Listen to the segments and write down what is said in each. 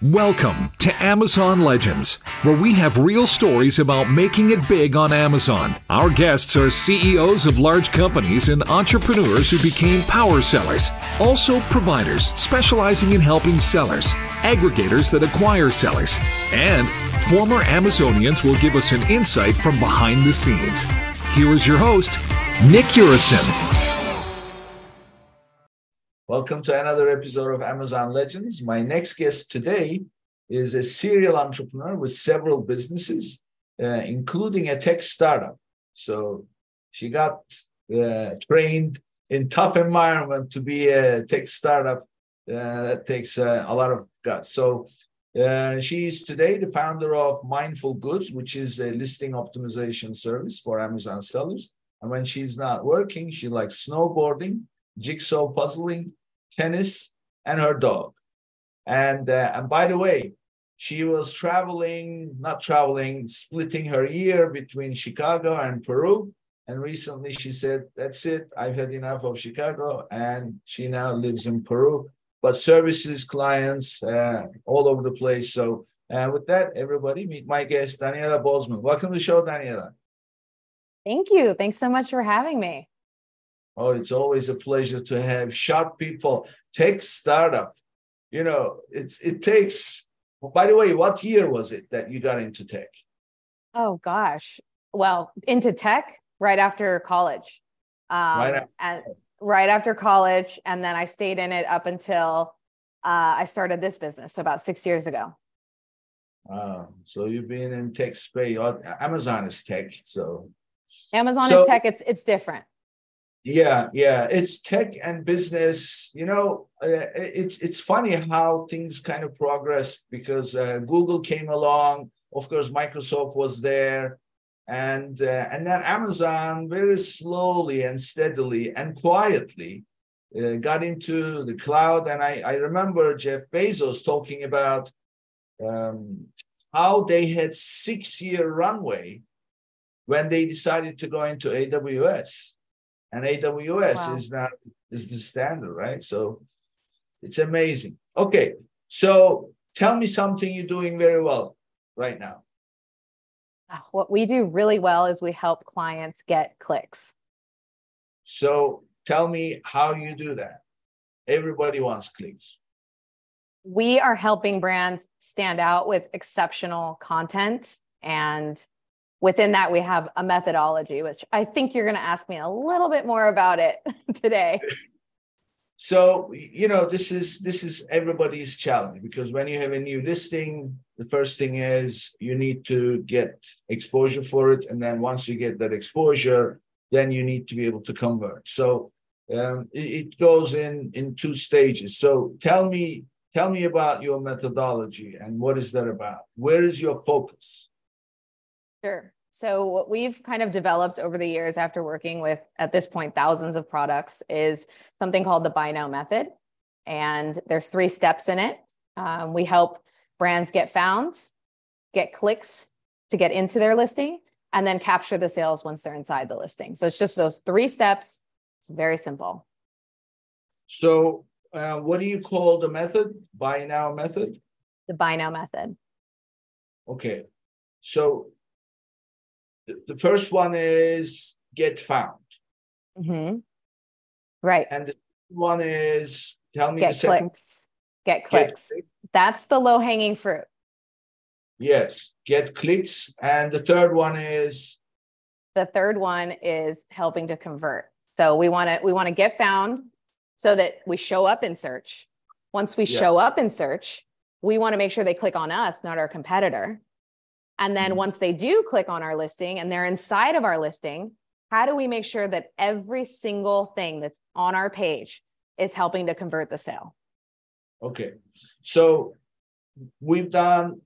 Welcome to Amazon Legends, where we have real stories about making it big on Amazon. Our guests are CEOs of large companies and entrepreneurs who became power sellers, also providers specializing in helping sellers, aggregators that acquire sellers, and former Amazonians will give us an insight from behind the scenes. Here is your host, Nick Urison. Welcome to another episode of Amazon Legends. My next guest today is a serial entrepreneur with several businesses, uh, including a tech startup. So she got uh, trained in tough environment to be a tech startup. Uh, that takes uh, a lot of guts. So uh, she is today the founder of Mindful Goods, which is a listing optimization service for Amazon sellers. And when she's not working, she likes snowboarding, jigsaw puzzling, tennis, and her dog. And uh, and by the way, she was traveling, not traveling, splitting her year between Chicago and Peru. And recently she said, That's it, I've had enough of Chicago. And she now lives in Peru, but services clients uh, all over the place. So, uh, with that, everybody, meet my guest, Daniela Bolzmann. Welcome to the show, Daniela. Thank you. Thanks so much for having me. Oh, it's always a pleasure to have sharp people. Tech startup, you know, it's it takes. By the way, what year was it that you got into tech? Oh gosh, well, into tech right after college. Um, right after. And right after college, and then I stayed in it up until uh, I started this business, so about six years ago. Wow. So you've been in tech space. Amazon is tech, so Amazon so, is tech. It's it's different. Yeah, yeah, it's tech and business. You know, uh, it's it's funny how things kind of progressed because uh, Google came along. Of course, Microsoft was there, and uh, and then Amazon very slowly and steadily and quietly uh, got into the cloud. And I I remember Jeff Bezos talking about um, how they had six year runway when they decided to go into AWS and AWS wow. is not is the standard, right? So it's amazing. Okay, so tell me something you're doing very well right now. Ah, what we do really well is we help clients get clicks. So tell me how you do that. Everybody wants clicks. We are helping brands stand out with exceptional content and within that we have a methodology which i think you're going to ask me a little bit more about it today. So you know this is this is everybody's challenge because when you have a new listing the first thing is you need to get exposure for it and then once you get that exposure then you need to be able to convert. So um, it, it goes in in two stages. So tell me tell me about your methodology and what is that about? Where is your focus Sure. So, what we've kind of developed over the years after working with, at this point, thousands of products is something called the buy now method. And there's three steps in it. Um, we help brands get found, get clicks to get into their listing, and then capture the sales once they're inside the listing. So, it's just those three steps. It's very simple. So, uh, what do you call the method? Buy now method? The buy now method. Okay. So, the first one is get found. Mm-hmm. Right. And the one is tell me get the second. Clicks. Get clicks. That's the low hanging fruit. Yes, get clicks. And the third one is the third one is helping to convert. So we want to we want to get found so that we show up in search. Once we yeah. show up in search, we want to make sure they click on us, not our competitor. And then mm-hmm. once they do click on our listing and they're inside of our listing, how do we make sure that every single thing that's on our page is helping to convert the sale? Okay. So we've done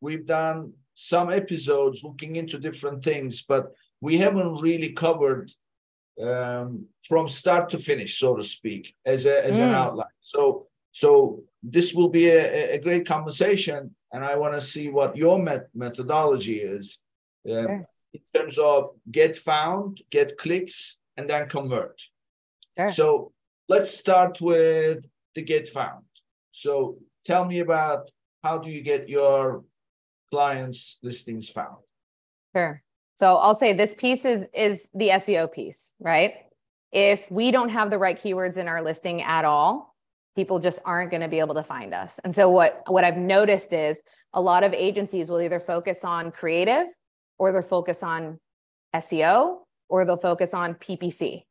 we've done some episodes looking into different things, but we haven't really covered um, from start to finish, so to speak, as a as mm. an outline. So so this will be a, a great conversation and I want to see what your met- methodology is uh, sure. in terms of get found, get clicks, and then convert. Sure. So let's start with the get found. So tell me about how do you get your clients listings found? Sure. So I'll say this piece is is the SEO piece, right? If we don't have the right keywords in our listing at all, people just aren't going to be able to find us. And so what what I've noticed is a lot of agencies will either focus on creative or they'll focus on SEO or they'll focus on PPC.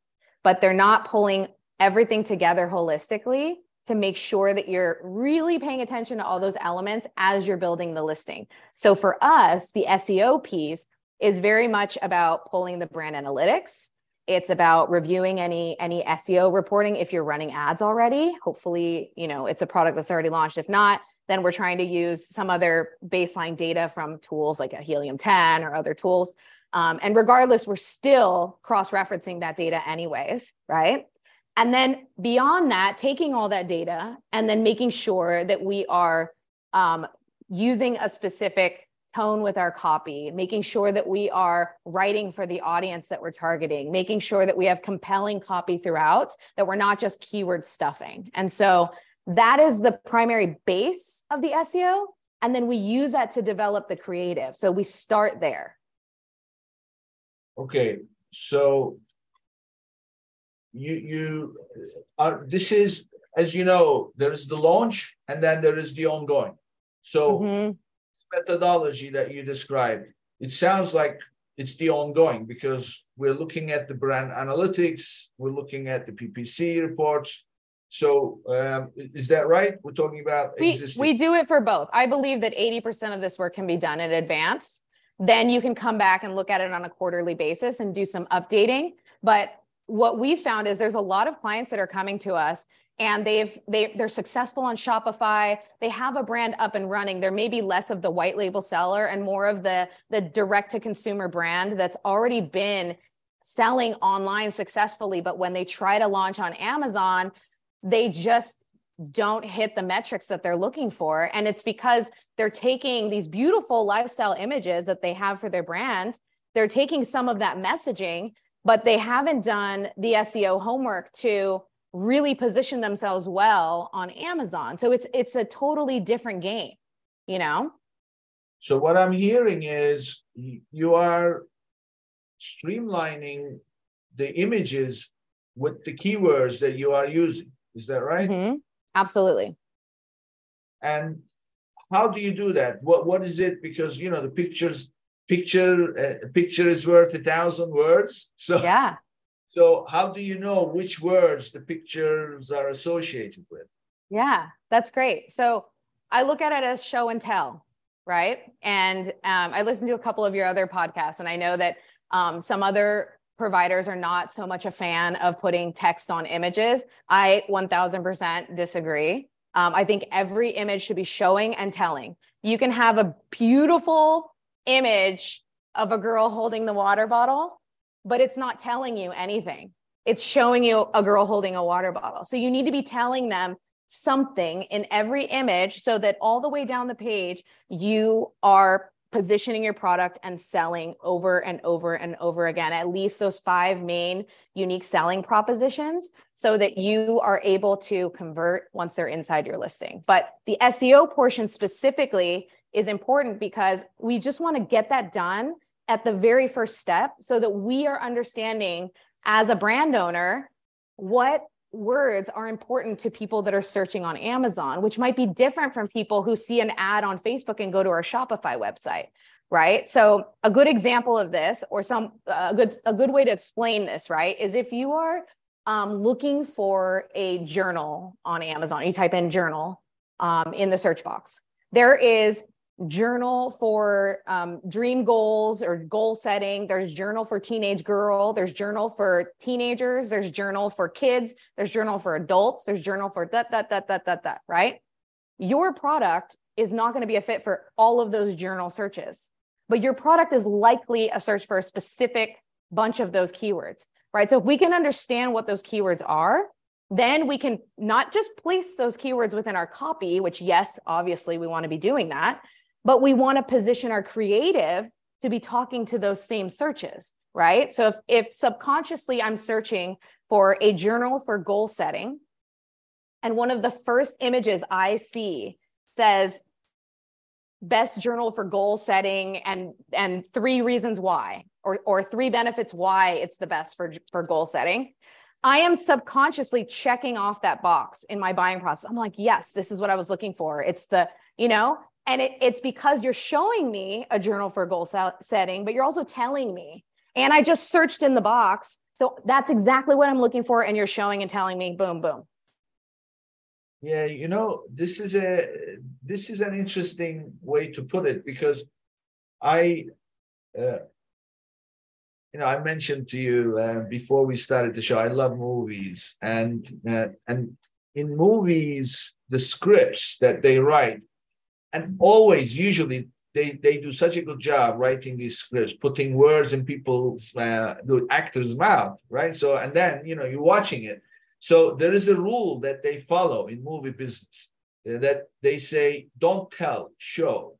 But they're not pulling everything together holistically to make sure that you're really paying attention to all those elements as you're building the listing. So for us, the SEO piece is very much about pulling the brand analytics. It's about reviewing any any SEO reporting if you're running ads already. Hopefully, you know, it's a product that's already launched. If not, then we're trying to use some other baseline data from tools like a Helium 10 or other tools. Um, and regardless, we're still cross-referencing that data anyways, right? And then beyond that, taking all that data and then making sure that we are um, using a specific tone with our copy, making sure that we are writing for the audience that we're targeting, making sure that we have compelling copy throughout, that we're not just keyword stuffing. And so that is the primary base of the SEO. And then we use that to develop the creative. So we start there. Okay. So you you are this is as you know there is the launch and then there is the ongoing so mm-hmm. Methodology that you described it sounds like it's the ongoing because we're looking at the brand analytics we're looking at the ppc reports. So um, is that right? We're talking about we, existing- we do it for both. I believe that 80% of this work can be done in advance. Then you can come back and look at it on a quarterly basis and do some updating. But what we found is there's a lot of clients that are coming to us and they've they they're successful on Shopify. They have a brand up and running. There may be less of the white label seller and more of the the direct to consumer brand that's already been selling online successfully, but when they try to launch on Amazon, they just don't hit the metrics that they're looking for and it's because they're taking these beautiful lifestyle images that they have for their brand they're taking some of that messaging but they haven't done the SEO homework to really position themselves well on Amazon. So it's it's a totally different game, you know? So what I'm hearing is you are streamlining the images with the keywords that you are using. Is that right? Mm-hmm. Absolutely. And how do you do that? What what is it? Because you know the pictures picture a picture is worth a thousand words so yeah so how do you know which words the pictures are associated with? Yeah that's great. So i look at it as show and tell right? And um, i listened to a couple of your other podcasts and i know that um, some other providers are not so much a fan of putting text on images. I 1000% disagree. Um, i think every image should be showing and telling. You can have a beautiful image of a girl holding the water bottle, but it's not telling you anything. It's showing you a girl holding a water bottle. So you need to be telling them something in every image so that all the way down the page, you are positioning your product and selling over and over and over again, at least those five main unique selling propositions, so that you are able to convert once they're inside your listing. But the SEO portion specifically is important because we just want to get that done at the very first step so that we are understanding as a brand owner what words are important to people that are searching on Amazon, which might be different from people who see an ad on Facebook and go to our Shopify website, right? So a good example of this, or some a good a good way to explain this, right, is if you are um, looking for a journal on Amazon, you type in journal um, in the search box. There is journal for um, dream goals or goal setting. There's journal for teenage girl. There's journal for teenagers. There's journal for kids. There's journal for adults. There's journal for that that that that that that right? Your product is not going to be a fit for all of those journal searches but your product is likely a search for a specific bunch of those keywords right? So if we can understand what those keywords are then we can not just place those keywords within our copy which yes obviously we want to be doing that but we want to position our creative to be talking to those same searches right? So if if subconsciously i'm searching for a journal for goal setting and one of the first images i see says best journal for goal setting and and three reasons why or or three benefits why it's the best for for goal setting i am subconsciously checking off that box in my buying process. I'm like yes this is what i was looking for. It's the you know and it, it's because you're showing me a journal for goal setting but you're also telling me. And i just searched in the box. So that's exactly what i'm looking for and you're showing and telling me boom boom. Yeah, you know, this is a this is an interesting way to put it because I, uh, you know, I mentioned to you uh, before we started the show, I love movies, and uh, and in movies, the scripts that they write, and always usually they they do such a good job writing these scripts, putting words in people's uh, the actors' mouth, right? So and then you know you're watching it so there is a rule that they follow in movie business uh, that they say, don't tell, show.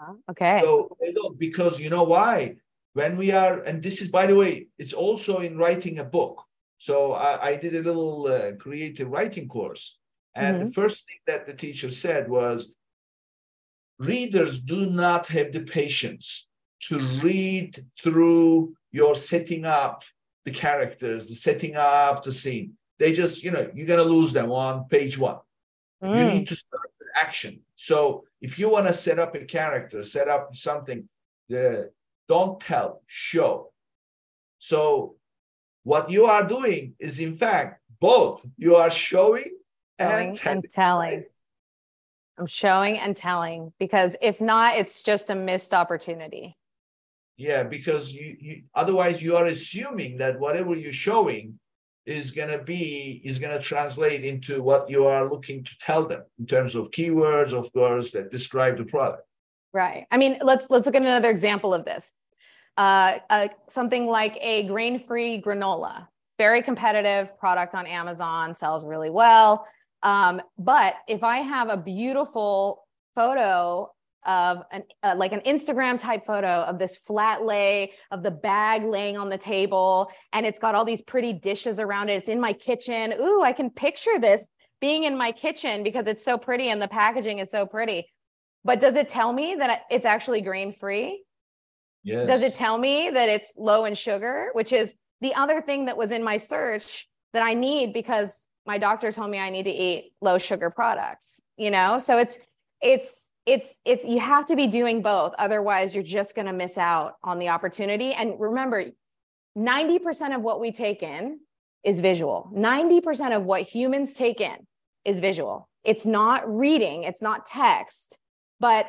Uh-huh. Okay. So they don't, because you know why? When we are, and this is, by the way, it's also in writing a book. So I, I did a little uh, creative writing course. And mm-hmm. the first thing that the teacher said was, readers do not have the patience to read through your setting up the characters, the setting up the scene. They just, you know, you're gonna lose them on page one. Mm. You need to start the action. So if you want to set up a character, set up something, the don't tell, show. So what you are doing is in fact both. You are showing, showing and, telling. and telling. I'm showing and telling because if not, it's just a missed opportunity. Yeah, because you, you otherwise you are assuming that whatever you're showing is gonna be is gonna translate into what you are looking to tell them in terms of keywords, of course, that describe the product. Right. I mean, let's let's look at another example of this. Uh, uh, something like a grain-free granola, very competitive product on Amazon, sells really well. Um, but if I have a beautiful photo of an uh, like an Instagram type photo of this flat lay of the bag laying on the table and it's got all these pretty dishes around it. It's in my kitchen. Ooh, I can picture this being in my kitchen because it's so pretty and the packaging is so pretty. But does it tell me that it's actually grain free? Yes. Does it tell me that it's low in sugar, which is the other thing that was in my search that I need because my doctor told me I need to eat low sugar products, you know? So it's it's it's it's you have to be doing both. Otherwise you're just going to miss out on the opportunity. And remember 90% of what we take in is visual. 90% of what humans take in is visual. It's not reading it's not text but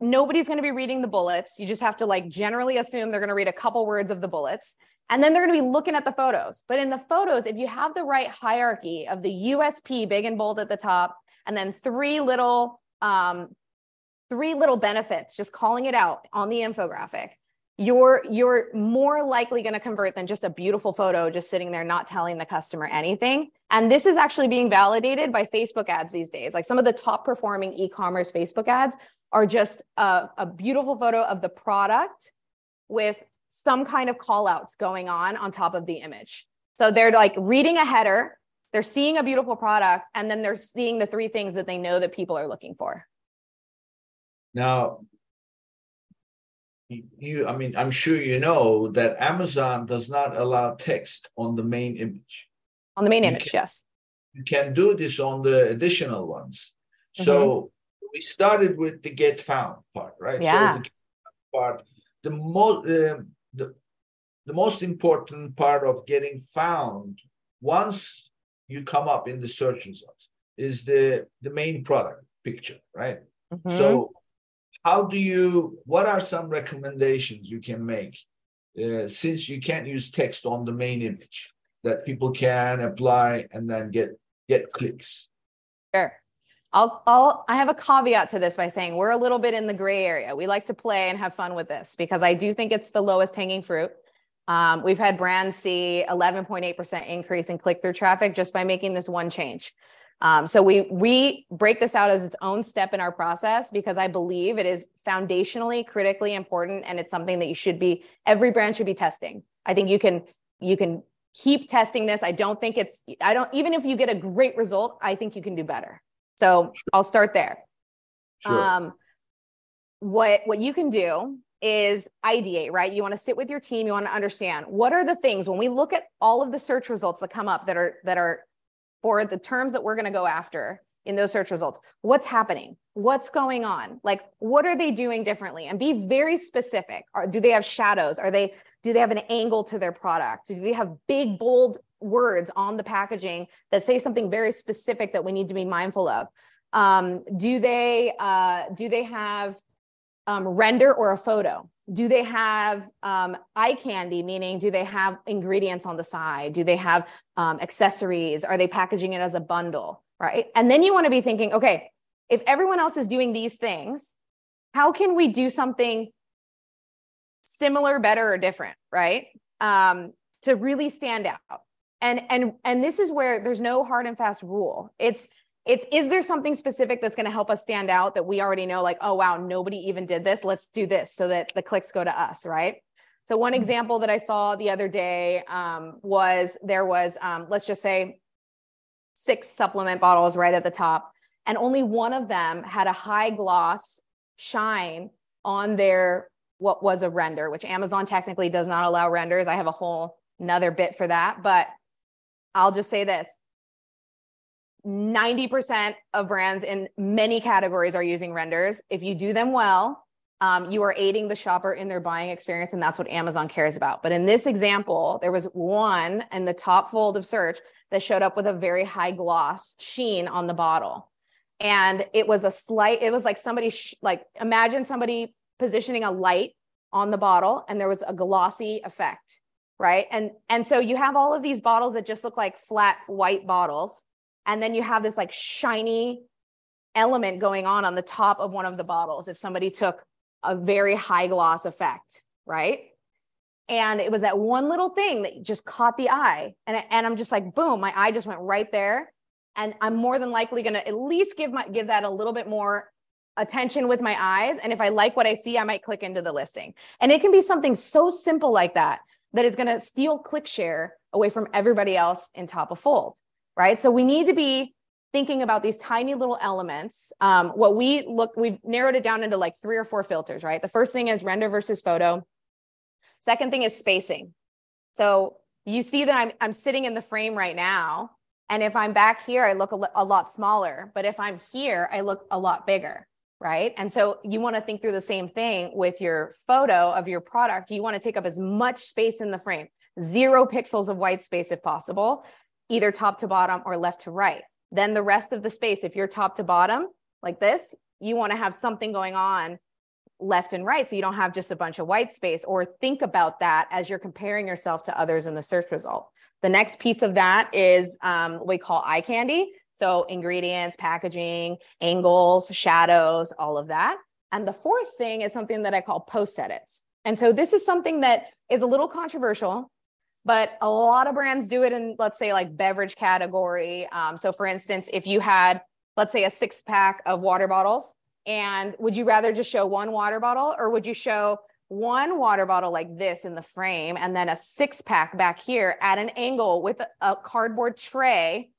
nobody's going to be reading the bullets. You just have to like generally assume they're going to read a couple words of the bullets and then they're going to be looking at the photos but in the photos if you have the right hierarchy of the usp big and bold at the top and then three little um, three little benefits, just calling it out on the infographic, you're you're more likely going to convert than just a beautiful photo just sitting there not telling the customer anything. And this is actually being validated by Facebook ads these days. Like some of the top performing e-commerce Facebook ads are just a, a beautiful photo of the product with some kind of call outs going on on top of the image. So they're like reading a header, they're seeing a beautiful product, and then they're seeing the three things that they know that people are looking for. Now, you, I mean, I'm sure you know that Amazon does not allow text on the main image. On the main you image, can, yes. You can do this on the additional ones. Mm-hmm. So we started with the get found part, right? Yeah. So the part, the most, uh, the, the most important part of getting found once you come up in the search results is the the main product picture, right? Mm-hmm. So how do you what are some recommendations you can make uh, since you can't use text on the main image that people can apply and then get get clicks sure I'll, I'll i have a caveat to this by saying we're a little bit in the gray area we like to play and have fun with this because i do think it's the lowest hanging fruit um, we've had brands see 11.8% increase in click-through traffic just by making this one change um, so we we break this out as its own step in our process because I believe it is foundationally critically important and it's something that you should be every brand should be testing. I think you can you can keep testing this. I don't think it's I don't even if you get a great result, I think you can do better. So I'll start there. Sure. Um, what what you can do is ideate, right? You want to sit with your team. You want to understand what are the things when we look at all of the search results that come up that are that are for the terms that we're going to go after in those search results. What's happening? What's going on? Like, what are they doing differently? And be very specific. Are, do they have shadows? Are they do they have an angle to their product? Do they have big bold words on the packaging that say something very specific that we need to be mindful of? Um, do they uh, do they have um, render or a photo? Do they have um, eye candy, meaning do they have ingredients on the side? Do they have um, accessories? Are they packaging it as a bundle? Right. And then you want to be thinking, okay, if everyone else is doing these things, how can we do something similar, better, or different? Right. Um, to really stand out. And and and this is where there's no hard and fast rule. It's it's is there something specific that's going to help us stand out that we already know like oh wow nobody even did this let's do this so that the clicks go to us right so one mm-hmm. example that i saw the other day um, was there was um, let's just say six supplement bottles right at the top and only one of them had a high gloss shine on their what was a render which amazon technically does not allow renders i have a whole another bit for that but i'll just say this 90% of brands in many categories are using renders. If you do them well, um, you are aiding the shopper in their buying experience, and that's what Amazon cares about. But in this example, there was one in the top fold of search that showed up with a very high gloss sheen on the bottle. And it was a slight, it was like somebody, sh- like imagine somebody positioning a light on the bottle and there was a glossy effect, right? And, and so you have all of these bottles that just look like flat white bottles and then you have this like shiny element going on on the top of one of the bottles if somebody took a very high gloss effect right? And it was that one little thing that just caught the eye and, and i'm just like boom my eye just went right there. And i'm more than likely going to at least give my give that a little bit more attention with my eyes and if i like what i see i might click into the listing. And it can be something so simple like that that is going to steal click share away from everybody else in top of fold right? So we need to be thinking about these tiny little elements. Um, what we look, we've narrowed it down into like three or four filters, right? The first thing is render versus photo. Second thing is spacing. So you see that I'm, I'm sitting in the frame right now. And if I'm back here, I look a, a lot smaller. But if I'm here, I look a lot bigger, right? And so you want to think through the same thing with your photo of your product. You want to take up as much space in the frame, zero pixels of white space if possible, either top to bottom or left to right. Then the rest of the space, if you're top to bottom like this, you want to have something going on left and right so you don't have just a bunch of white space or think about that as you're comparing yourself to others in the search result. The next piece of that is um, what we call eye candy. So ingredients, packaging, angles, shadows, all of that. And the fourth thing is something that I call post edits. And so this is something that is a little controversial but a lot of brands do it in let's say like beverage category um, so for instance if you had let's say a six pack of water bottles and would you rather just show one water bottle or would you show one water bottle like this in the frame and then a six pack back here at an angle with a cardboard tray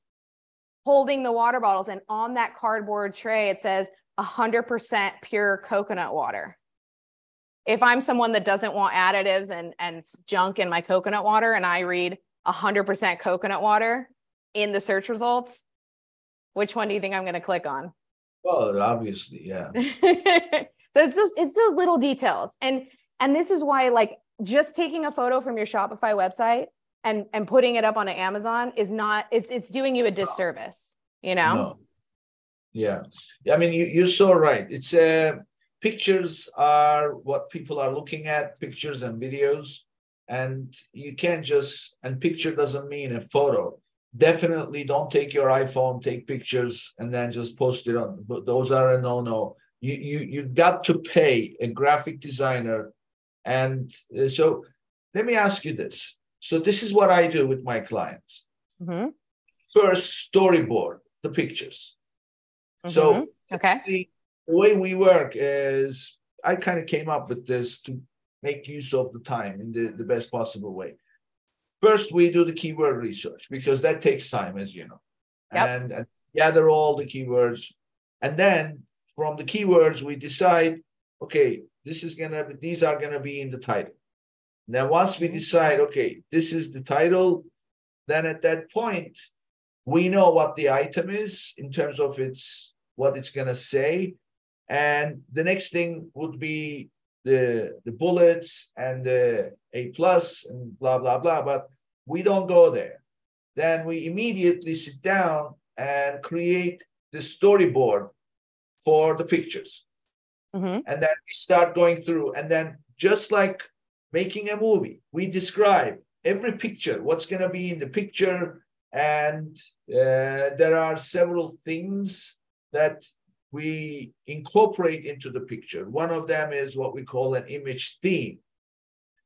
holding the water bottles and on that cardboard tray it says 100% pure coconut water if I'm someone that doesn't want additives and, and junk in my coconut water and I read 100% coconut water in the search results, which one do you think I'm going to click on? Well, obviously, yeah. It's just it's those little details. And and this is why like just taking a photo from your Shopify website and and putting it up on Amazon is not it's it's doing you a disservice, you know? No. Yeah. I mean you you're so right. It's uh pictures are what people are looking at pictures and videos and you can't just and picture doesn't mean a photo definitely don't take your iphone take pictures and then just post it on but those are a no-no you you you got to pay a graphic designer and uh, so let me ask you this so this is what i do with my clients mm-hmm. first storyboard the pictures mm-hmm. so okay the way we work is I kind of came up with this to make use of the time in the, the best possible way. First, we do the keyword research because that takes time, as you know. Yep. And, and gather all the keywords, and then from the keywords we decide, okay, this is gonna be, these are gonna be in the title. Then once we decide, okay, this is the title, then at that point we know what the item is in terms of its what it's gonna say, and the next thing would be the the bullets and the A plus and blah blah blah. But we don't go there. Then we immediately sit down and create the storyboard for the pictures. Mm-hmm. And then we start going through. And then just like making a movie, we describe every picture, what's going to be in the picture. And uh, there are several things that we incorporate into the picture. One of them is what we call an image theme.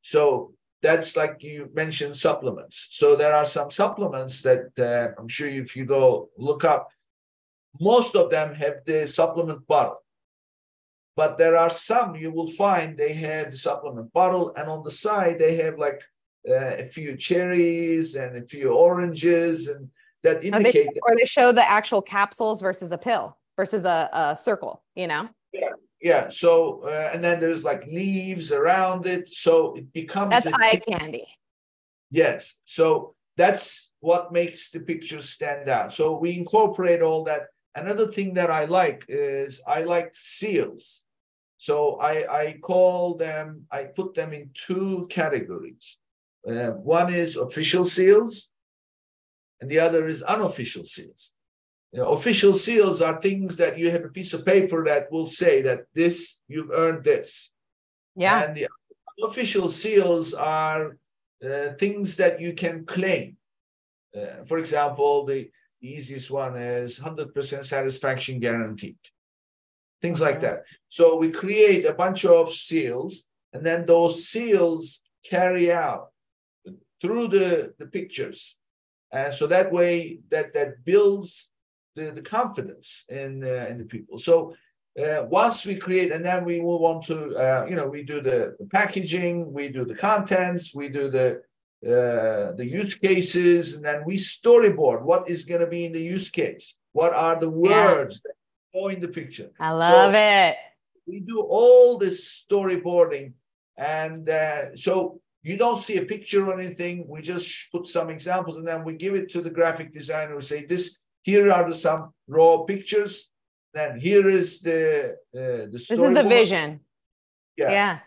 So that's like you mentioned supplements. So there are some supplements that uh, I'm sure if you go look up, most of them have the supplement bottle. But there are some you will find they have the supplement bottle, and on the side they have like uh, a few cherries and a few oranges, and that indicate. Or they, or they show the actual capsules versus a pill versus a, a circle. You know. Yeah, yeah. So uh, and then there's like leaves around it, so it becomes that's eye candy. Yes. So that's what makes the picture stand out. So we incorporate all that Another thing that I like is I like seals. So I, I call them, I put them in two categories. Uh, one is official seals, and the other is unofficial seals. You know, official seals are things that you have a piece of paper that will say that this, you've earned this. Yeah. And the unofficial seals are uh, things that you can claim. Uh, for example, the the easiest one is 100% satisfaction guaranteed. Things like that. So we create a bunch of seals, and then those seals carry out through the, the pictures. And so that way that that builds the, the confidence in uh, in the people. So uh, once we create, and then we move on to uh, you know we do the, the packaging, we do the contents, we do the uh, the use cases, and then we storyboard what is going to be in the use case. What are the words yeah. that go in the picture? I love so it. We do all this storyboarding, and uh, so you don't see a picture or anything. We just put some examples, and then we give it to the graphic designer. We say, "This here are the some raw pictures. Then here is the uh, the story. This is the vision. Yeah. Yeah.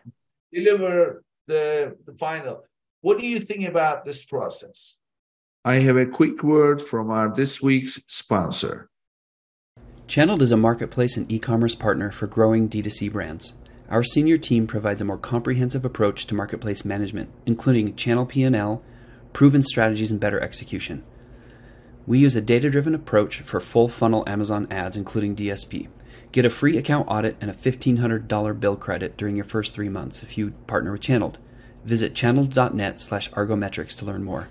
Deliver the the final. What do you think about this process? I have a quick word from our this week's sponsor. Channeled is a marketplace and e commerce partner for growing D2C brands. Our senior team provides a more comprehensive approach to marketplace management, including channel P&L, proven strategies, and better execution. We use a data driven approach for full funnel Amazon ads, including DSP. Get a free account audit and a $1,500 bill credit during your first three months if you partner with Channeled. Visit channeled.net slash argometrics to learn more.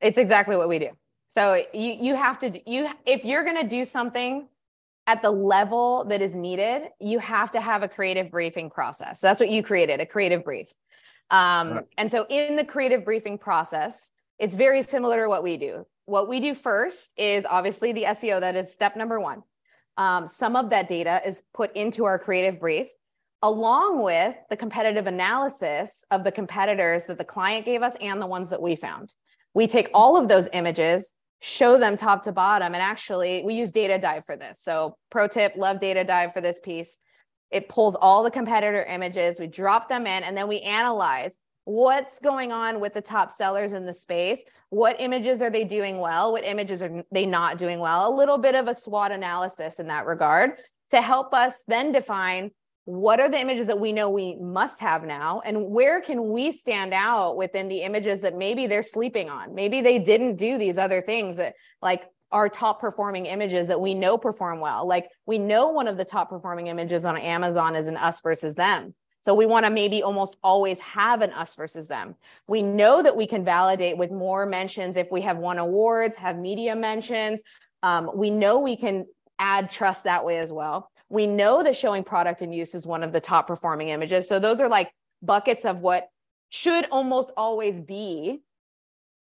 It's exactly what we do. So you you have to you if you're going to do something at the level that is needed, you have to have a creative briefing process. So that's what you created, a creative brief. Um, right. And so in the creative briefing process, it's very similar to what we do. What we do first is obviously the SEO. That is step number one. Um, some of that data is put into our creative brief along with the competitive analysis of the competitors that the client gave us and the ones that we found. We take all of those images, show them top to bottom, and actually we use DataDive for this. So, pro tip, love DataDive for this piece. It pulls all the competitor images, we drop them in, and then we analyze what's going on with the top sellers in the space. What images are they doing well? What images are they not doing well? A little bit of a SWOT analysis in that regard to help us then define what are the images that we know we must have now? And where can we stand out within the images that maybe they're sleeping on? Maybe they didn't do these other things that like our top performing images that we know perform well. Like we know one of the top performing images on amazon is an us versus them. So we want to maybe almost always have an us versus them. We know that we can validate with more mentions if we have won awards have media mentions. Um, we know we can add trust that way as well we know that showing product in use is one of the top performing images. So those are like buckets of what should almost always be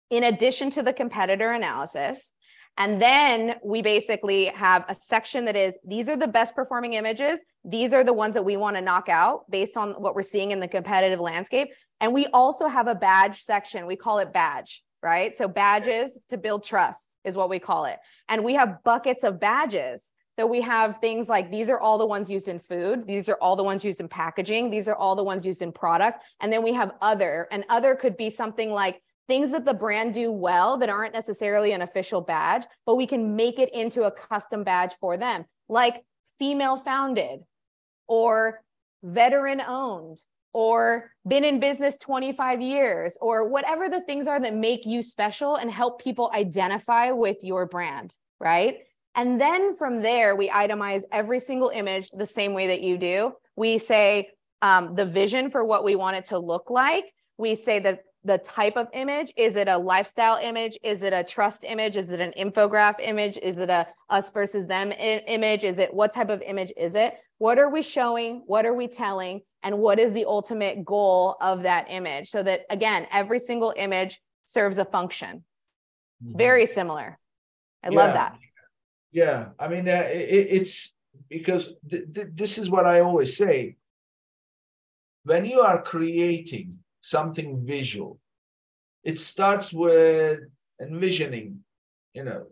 in addition to the competitor analysis. And then we basically have a section that is these are the best performing images. These are the ones that we want to knock out based on what we're seeing in the competitive landscape. And we also have a badge section. We call it badge, right? So badges to build trust is what we call it. And we have buckets of badges. So we have things like these are all the ones used in food. These are all the ones used in packaging. These are all the ones used in product. And then we have other, and other could be something like things that the brand do well that aren't necessarily an official badge, but we can make it into a custom badge for them, like female founded or veteran owned or been in business 25 years or whatever the things are that make you special and help people identify with your brand, right? And then from there, we itemize every single image the same way that you do. We say um, the vision for what we want it to look like. We say that the type of image is it a lifestyle image? Is it a trust image? Is it an infograph image? Is it a us versus them image? Is it what type of image is it? What are we showing? What are we telling? And what is the ultimate goal of that image? So that again every single image serves a function. Mm-hmm. very similar. I yeah. love that yeah i mean uh, it, it's because th- th- this is what i always say when you are creating something visual. It starts with envisioning, you know,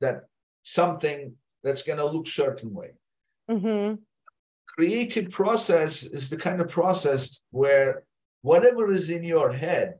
that something that's going to look certain way. Mm-hmm. Creative process is the kind of process where whatever is in your head,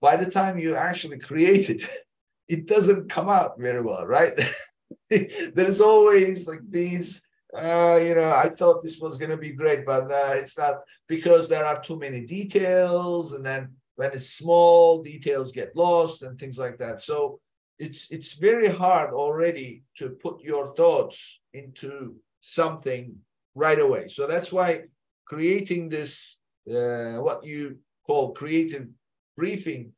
by the time you actually create it, it doesn't come out very well, right? There's always like these uh, you know, I thought this was going to be great, but uh, it's not because there are too many details, and then when it's small, details get lost and things like that. So it's it's very hard already to put your thoughts into something right away. So that's why creating this uh, what you call creative briefing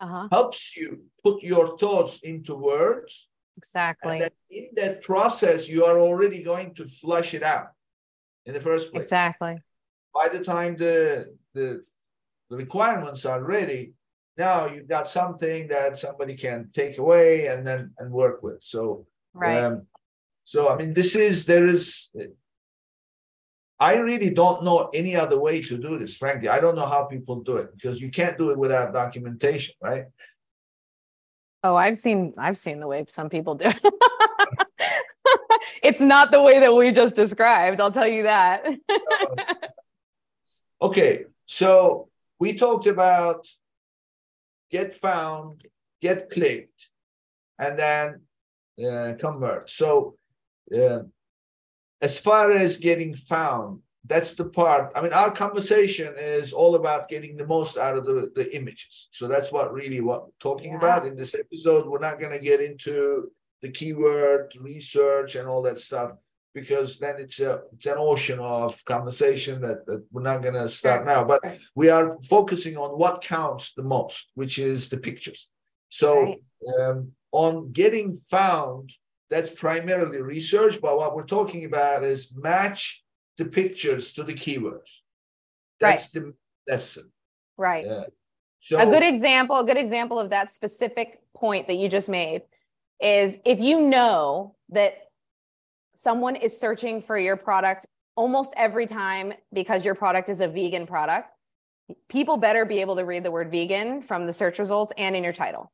uh-huh. helps you put your thoughts into words Exactly. And in that process, you are already going to flush it out in the first place. Exactly. By the time the the, the requirements are ready, now you've got something that somebody can take away and then and work with. So right. Um, so I mean, this is there is. I really don't know any other way to do this. Frankly, I don't know how people do it because you can't do it without documentation, right? Oh, I've seen I've seen the way some people do. it's not the way that we just described, I'll tell you that. okay, so we talked about get found, get clicked, and then uh, convert. So, uh, as far as getting found, that's the part. I mean, our conversation is all about getting the most out of the, the images. So that's what really what we're talking yeah. about in this episode. We're not going to get into the keyword research and all that stuff because then it's a it's an ocean of conversation that, that we're not going to start now. But we are focusing on what counts the most, which is the pictures. So right. um, on getting found, that's primarily research. But what we're talking about is match the pictures to the keywords. That's right. the lesson. Right. So, a good example, a good example of that specific point that you just made is if you know that someone is searching for your product almost every time because your product is a vegan product, people better be able to read the word vegan from the search results and in your title.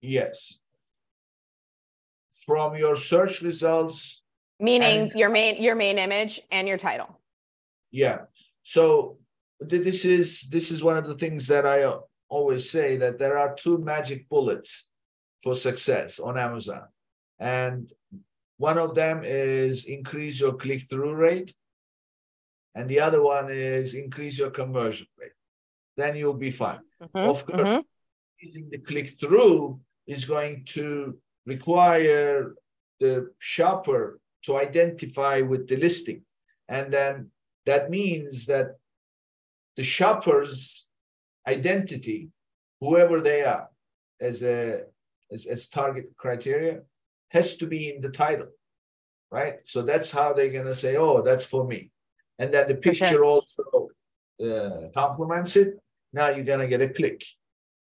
Yes. From your search results, meaning and, your main your main image and your title. Yeah. So this is this is one of the things that i always say that there are two magic bullets for success on amazon. And one of them is increase your click-through rate. And the other one is increase your conversion rate. Then you'll be fine. Mm-hmm, of course mm-hmm. increasing the click-through is going to require the shopper to identify with the listing. And then that means that the shopper's identity, whoever they are, as a as, as target criteria, has to be in the title, right? So that's how they're gonna say, "Oh, that's for me," and then the picture okay. also uh, complements it. Now you're gonna get a click.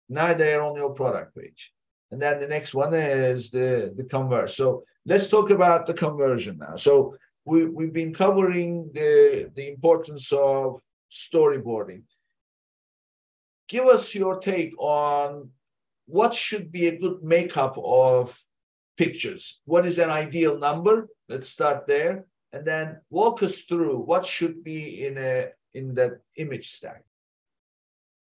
Now they're on your product page. And then the next one is the, the convert. So let's talk about the conversion now. So we, we've been covering the, the importance of storyboarding. Give us your take on what should be a good makeup of pictures. What is an ideal number? Let's start there. And then walk us through what should be in a in that image stack.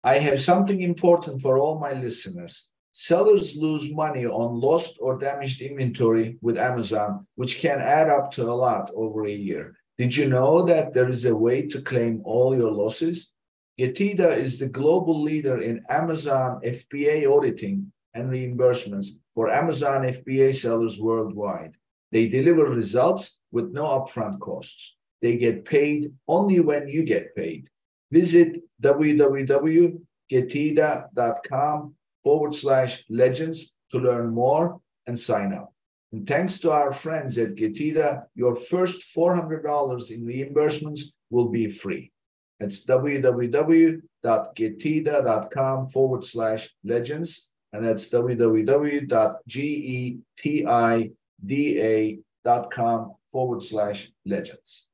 I have something important for all my listeners. Sellers lose money on lost or damaged inventory with Amazon, which can add up to a lot over a year. Did you know that there is a way to claim all your losses? Getida is the global leader in Amazon FBA auditing and reimbursements for Amazon FBA sellers worldwide. They deliver results with no upfront costs. They get paid only when you get paid. Visit www.getida.com forward slash legends to learn more and sign up. And thanks to our friends at Getida, your first $400 in reimbursements will be free. That's www.getida.com forward slash legends. And that's www.getida.com forward slash legends.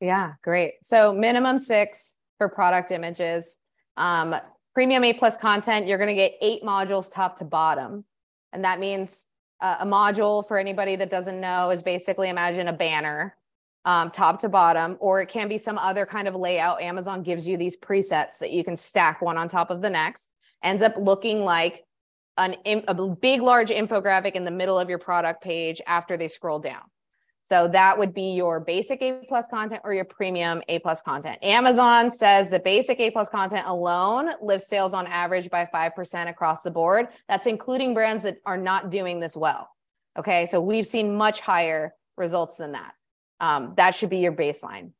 Yeah, great. So minimum six for product images. Um, premium A plus content, you're going to get eight modules top to bottom. And that means uh, a module for anybody that doesn't know is basically imagine a banner um, top to bottom, or it can be some other kind of layout. Amazon gives you these presets that you can stack one on top of the next. Ends up looking like an, a big, large infographic in the middle of your product page after they scroll down. So that would be your basic A plus content or your premium A plus content. Amazon says the basic A plus content alone lifts sales on average by 5% across the board. That's including brands that are not doing this well. Okay. So we've seen much higher results than that. Um, that should be your baseline.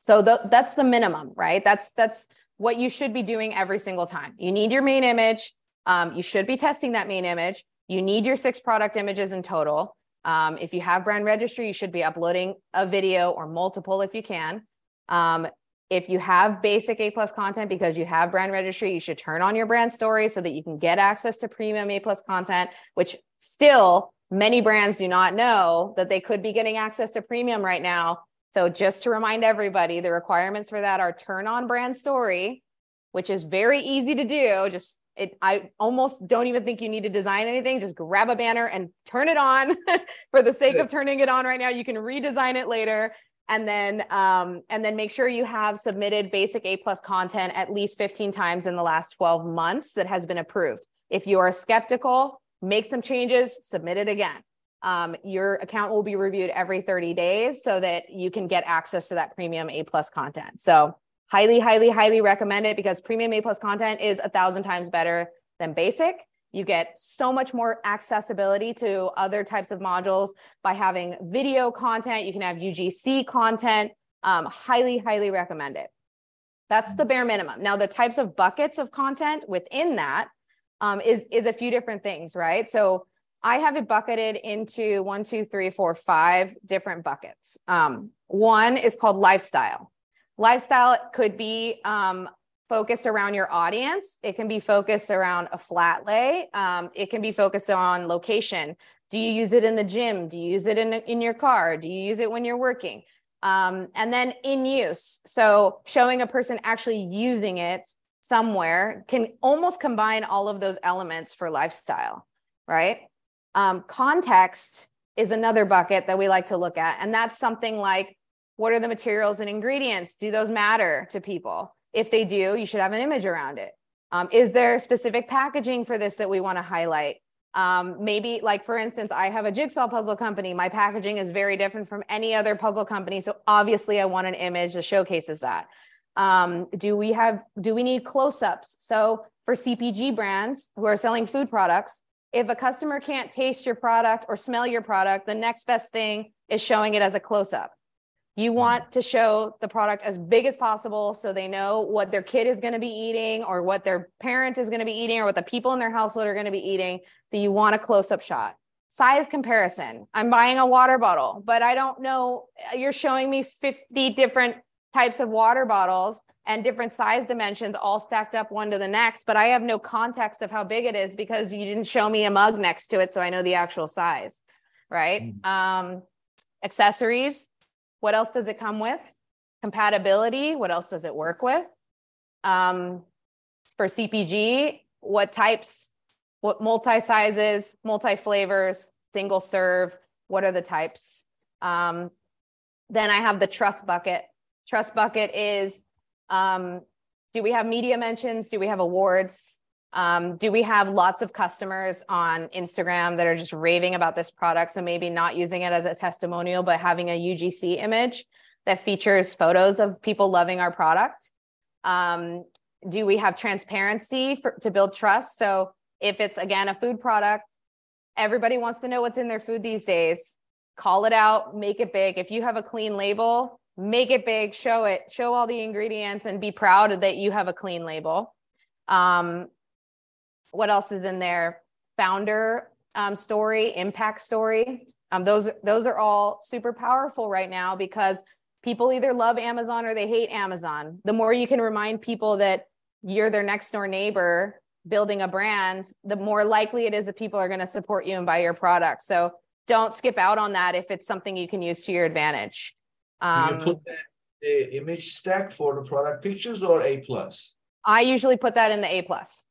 So the, that's the minimum, right? That's, that's what you should be doing every single time. You need your main image. Um, you should be testing that main image. You need your six product images in total. Um, if you have brand registry, you should be uploading a video or multiple if you can. Um, if you have basic A plus content because you have brand registry, you should turn on your brand story so that you can get access to premium A plus content, which still many brands do not know that they could be getting access to premium right now. So just to remind everybody, the requirements for that are turn on brand story, which is very easy to do. Just it i almost don't even think you need to design anything. Just grab a banner and turn it on. For the sake of turning it on right now you can redesign it later. And then um, and then make sure you have submitted basic a plus content at least 15 times in the last 12 months that has been approved. If you are skeptical make some changes submit it again. Um, your account will be reviewed every 30 days so that you can get access to that premium a plus content. So highly, highly, highly recommend it because premium A plus content is a thousand times better than basic. You get so much more accessibility to other types of modules by having video content. You can have UGC content. Um, highly, highly recommend it. That's the bare minimum. Now, the types of buckets of content within that um, is is a few different things, right? So I have it bucketed into one, two, three, four, five different buckets. Um, one is called lifestyle. Lifestyle could be um, focused around your audience. It can be focused around a flat lay. Um, it can be focused on location. Do you use it in the gym? Do you use it in, in your car? Do you use it when you're working? Um, and then in use. So showing a person actually using it somewhere can almost combine all of those elements for lifestyle, right? Um, context is another bucket that we like to look at. And that's something like what are the materials and ingredients? Do those matter to people? If they do, you should have an image around it. Um, is there specific packaging for this that we want to highlight? Um, maybe, like for instance, I have a jigsaw puzzle company. My packaging is very different from any other puzzle company. So obviously, I want an image that showcases that. Um, do we have? Do we need close-ups? So for CPG brands who are selling food products, if a customer can't taste your product or smell your product, the next best thing is showing it as a close-up. You mm-hmm. want to show the product as big as possible so they know what their kid is going to be eating or what their parent is going to be eating or what the people in their household are going to be eating. So you want a close up shot. Size comparison. I'm buying a water bottle, but I don't know. You're showing me 50 different types of water bottles and different size dimensions all stacked up one to the next, but I have no context of how big it is because you didn't show me a mug next to it. So I know the actual size, right? Mm-hmm. Um, accessories. What else does it come with? Compatibility. What else does it work with? Um, for CPG, what types, what multi sizes, multi flavors, single serve, what are the types? Um, then I have the trust bucket. Trust bucket is um, do we have media mentions? Do we have awards? Um, do we have lots of customers on Instagram that are just raving about this product? So maybe not using it as a testimonial, but having a UGC image that features photos of people loving our product. Um, do we have transparency for, to build trust? So if it's again a food product, everybody wants to know what's in their food these days. Call it out, make it big. If you have a clean label, make it big, show it, show all the ingredients, and be proud that you have a clean label. Um, what else is in there? Founder um, story, impact story. Um, those those are all super powerful right now because people either love Amazon or they hate Amazon. The more you can remind people that you're their next door neighbor building a brand, the more likely it is that people are going to support you and buy your product. So don't skip out on that if it's something you can use to your advantage. Um, you put the image stack for the product pictures or A plus? I usually put that in the A plus.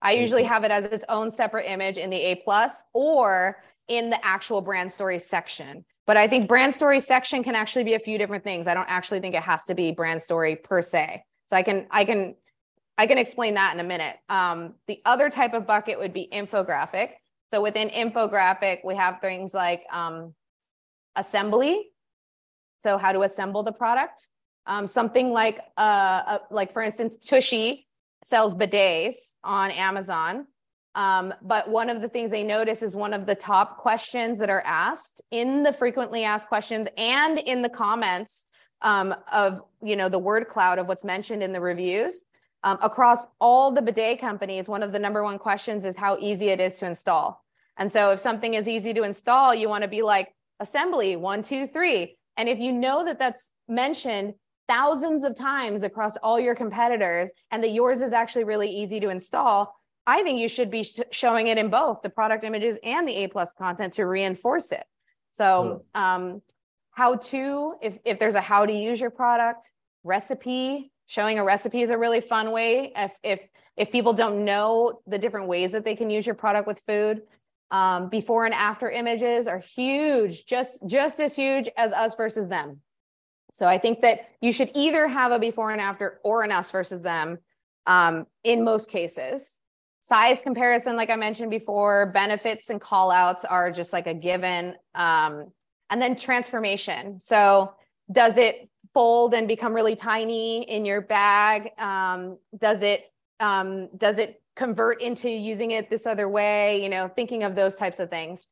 I usually have it as its own separate image in the A plus or in the actual brand story section. But I think brand story section can actually be a few different things. I don't actually think it has to be brand story per se. So I can I can I can explain that in a minute. Um, the other type of bucket would be infographic. So within infographic, we have things like um, assembly. So how to assemble the product. Um, something like, uh, uh, like for instance, Tushy sells bidets on Amazon. Um, but one of the things they notice is one of the top questions that are asked in the frequently asked questions and in the comments um, of you know the word cloud of what's mentioned in the reviews um, across all the bidet companies, one of the number one questions is how easy it is to install. And so if something is easy to install, you want to be like assembly one, two, three. And if you know that that's mentioned thousands of times across all your competitors and that yours is actually really easy to install, I think you should be sh- showing it in both the product images and the A plus content to reinforce it. So, um, how to, if, if there's a how to use your product, recipe, showing a recipe is a really fun way. If if if people don't know the different ways that they can use your product with food um, before and after images are huge just just as huge as us versus them so i think that you should either have a before and after or an us versus them um, in most cases size comparison like i mentioned before benefits and call outs are just like a given um, and then transformation so does it fold and become really tiny in your bag? Um, does it um, does it convert into using it this other way? You know, thinking of those types of things.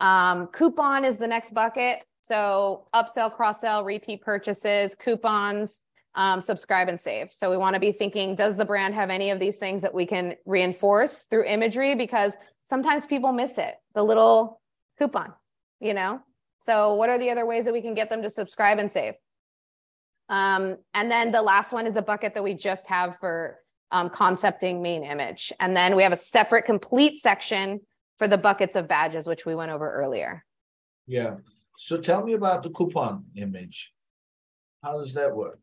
Um, coupon is the next bucket. So upsell, cross sell, repeat purchases, coupons, um, subscribe and save. So we want to be thinking, does the brand have any of these things that we can reinforce through imagery? Because sometimes people miss it, the little coupon, you know? So what are the other ways that we can get them to subscribe and save? Um, and then the last one is a bucket that we just have for um, concepting main image. And then we have a separate complete section for the buckets of badges, which we went over earlier. Yeah. So tell me about the coupon image. How does that work?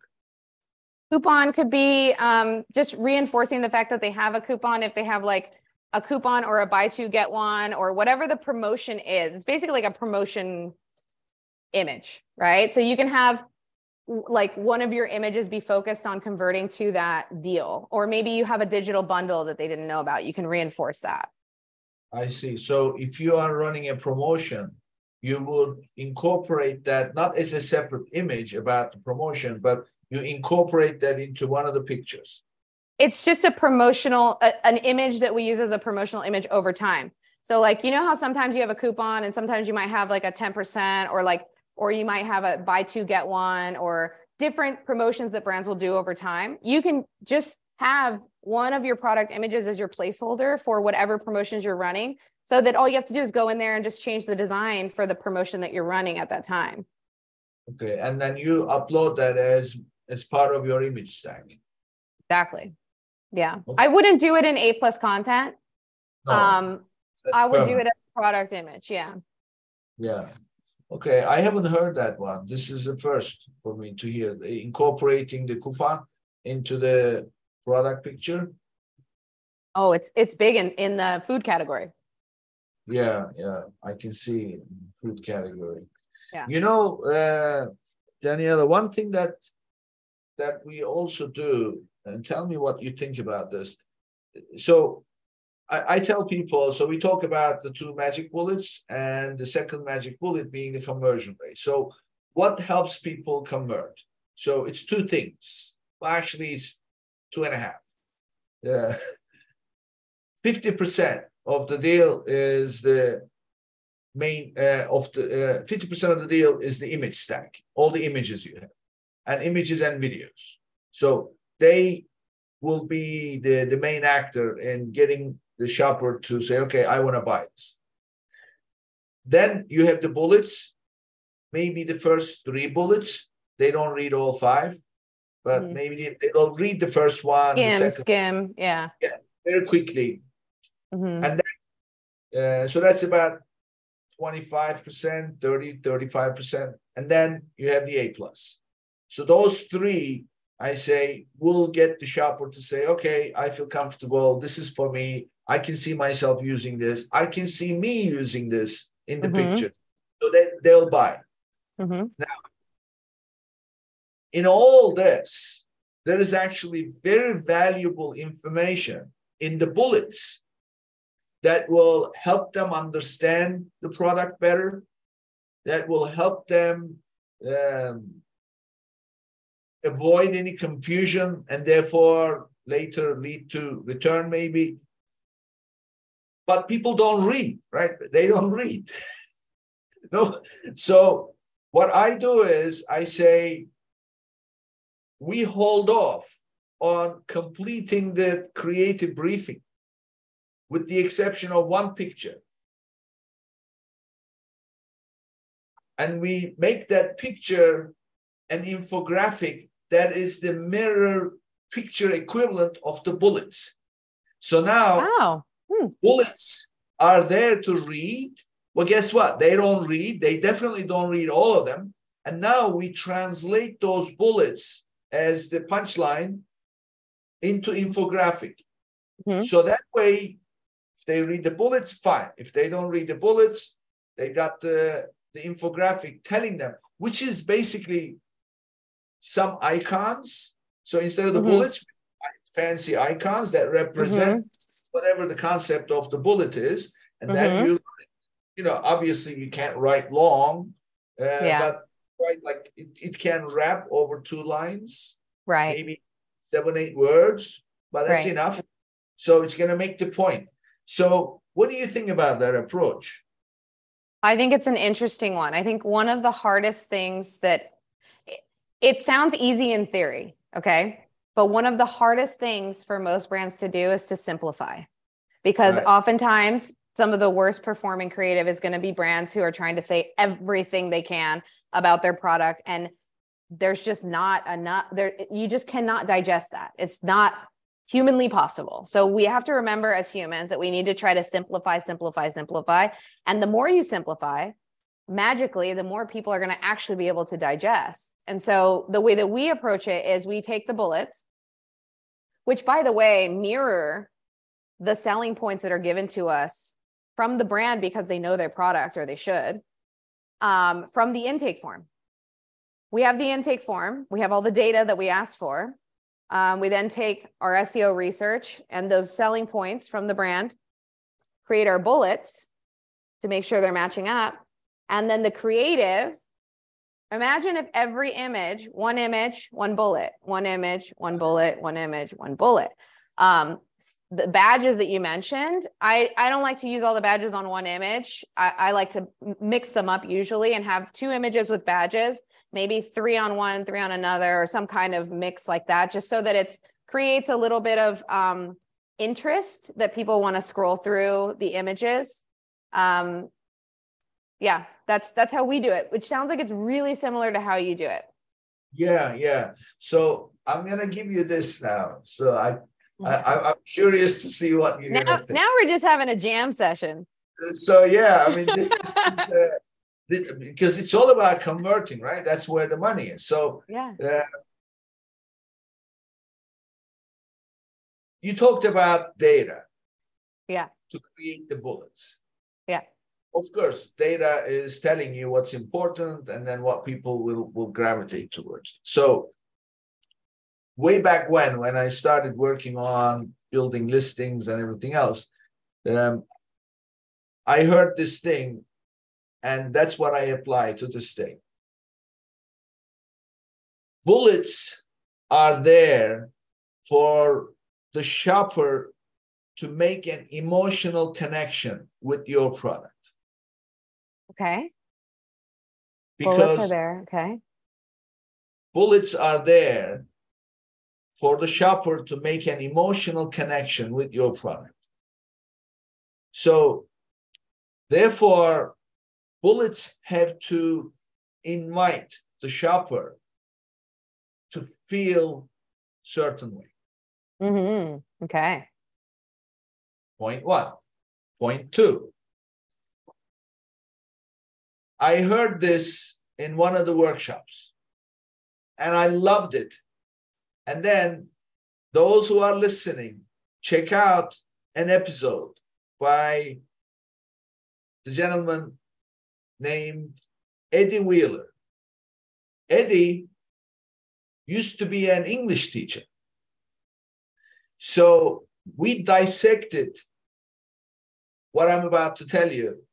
Coupon could be um, just reinforcing the fact that they have a coupon if they have like a coupon or a buy two get one or whatever the promotion is. It's basically like a promotion image, right? So you can have like one of your images be focused on converting to that deal or maybe you have a digital bundle that they didn't know about you can reinforce that i see so if you are running a promotion you would incorporate that not as a separate image about the promotion but you incorporate that into one of the pictures. It's just a promotional a, an image that we use as a promotional image over time. So like you know how sometimes you have a coupon and sometimes you might have like a 10% or like or you might have a buy two get one or different promotions that brands will do over time. You can just have one of your product images as your placeholder for whatever promotions you're running so that all you have to do is go in there and just change the design for the promotion that you're running at that time okay and then you upload that as as part of your image stack. Exactly. Yeah. Okay. I wouldn't do it in A plus content. No, um, I would do it as a product image. Yeah. Yeah. Okay, I haven't heard that one. This is the first for me to hear incorporating the coupon into the product picture. Oh, it's it's big in in the food category. Yeah, yeah, I can see food category. Yeah. You know, uh, Daniela, one thing that that we also do, and tell me what you think about this. So I, I tell people, so we talk about the two magic bullets and the second magic bullet being the conversion rate. So what helps people convert? So it's two things. Well, actually, it's two and a half. Yeah. 50% of the deal is the main uh, of the uh, 50% of the deal is the image stack, all the images you have, and images and videos. So they will be the, the main actor in getting the shopper to say, okay, I want to buy this. Then you have the bullets, maybe the first three bullets. They don't read all five, but Mhm. maybe they- they'll read the first one, the Skim, second skim. Yeah. very quickly. Mhm. Uh, so that's about 25%, 30, 35%. And then you have the A plus. So those three, I say, will get the shopper to say, okay, I feel comfortable. This is for me. I can see myself using this. I can see me using this in the Mhm. picture. So they, they'll buy. Mhm. In all this, there is actually very valuable information in the bullets that will help them understand the product better, that will help them um, avoid any confusion and therefore later lead to return, maybe. But people don't read, right? They don't read. no. So what I do is I say, we hold off on completing the creative briefing with the exception of one picture. And we make that picture an infographic that is the mirror picture equivalent of the bullets. So now Wow. bullets are there to read. Well, guess what? They don't read. They definitely don't read all of them. And now we translate those bullets as the punchline into infographic. Mhm. So that way, if they read the bullets, fine. If they don't read the bullets, they got the, the infographic telling them, which is basically some icons. So instead of the Mhm. bullets, fancy icons that represent whatever the concept of the bullet is, and then Mhm. you, you know, obviously you can't write long, uh, Yeah. but right, like it, it can wrap over two lines, Right. maybe seven, eight words, but that's Right. enough. So it's going to make the point. So, what do you think about that approach? I think it's an interesting one. I think one of the hardest things that it, it sounds easy in theory, okay? But one of the hardest things for most brands to do is to simplify. Because Right. oftentimes some of the worst performing creative is going to be brands who are trying to say everything they can about their product and there's just not enough there you just cannot digest that. It's not humanly possible. So we have to remember as humans that we need to try to simplify, simplify, simplify. And the more you simplify, magically, the more people are going to actually be able to digest. And so the way that we approach it is we take the bullets, which by the way, mirror the selling points that are given to us from the brand because they know their product or they should, um, from the intake form. We have the intake form, we have all the data that we asked for. Um, we then take our SEO research and those selling points from the brand, create our bullets to make sure they're matching up. And then the creative, imagine if every image, one image, one bullet, one image, one bullet, one image, one bullet. Um, the badges that you mentioned, I, I don't like to use all the badges on one image. I, I like to mix them up usually and have two images with badges maybe three on one, three on another, or some kind of mix like that, just so that it creates a little bit of um, interest that people want to scroll through the images. Um, yeah, that's that's how we do it, which sounds like it's really similar to how you do it. Yeah, yeah. So I'm gonna give you this now. So I, I I'm curious to see what you're now, now we're just having a jam session. So yeah, I mean this, is, uh, because it's all about converting, right? That's where the money is. So Yeah. uh, you talked about data. Yeah. To create the bullets. Yeah. Of course, data is telling you what's important and then what people will, will gravitate towards. So way back when, when I started working on building listings and everything else, um, I heard this thing, and that's what I apply to this day. Bullets are there for the shopper to make an emotional connection with your product Okay. Bullets are there. Okay. bullets are there for the shopper to make an emotional connection with your product. So, therefore, bullets have to invite the shopper to feel certain way. hmm Okay. Point one. Point two. I heard this in one of the workshops and I loved it. And then those who are listening, check out an episode by the gentleman named Eddie Wheeler. Eddie used to be an English teacher. So we dissected what I'm about to tell you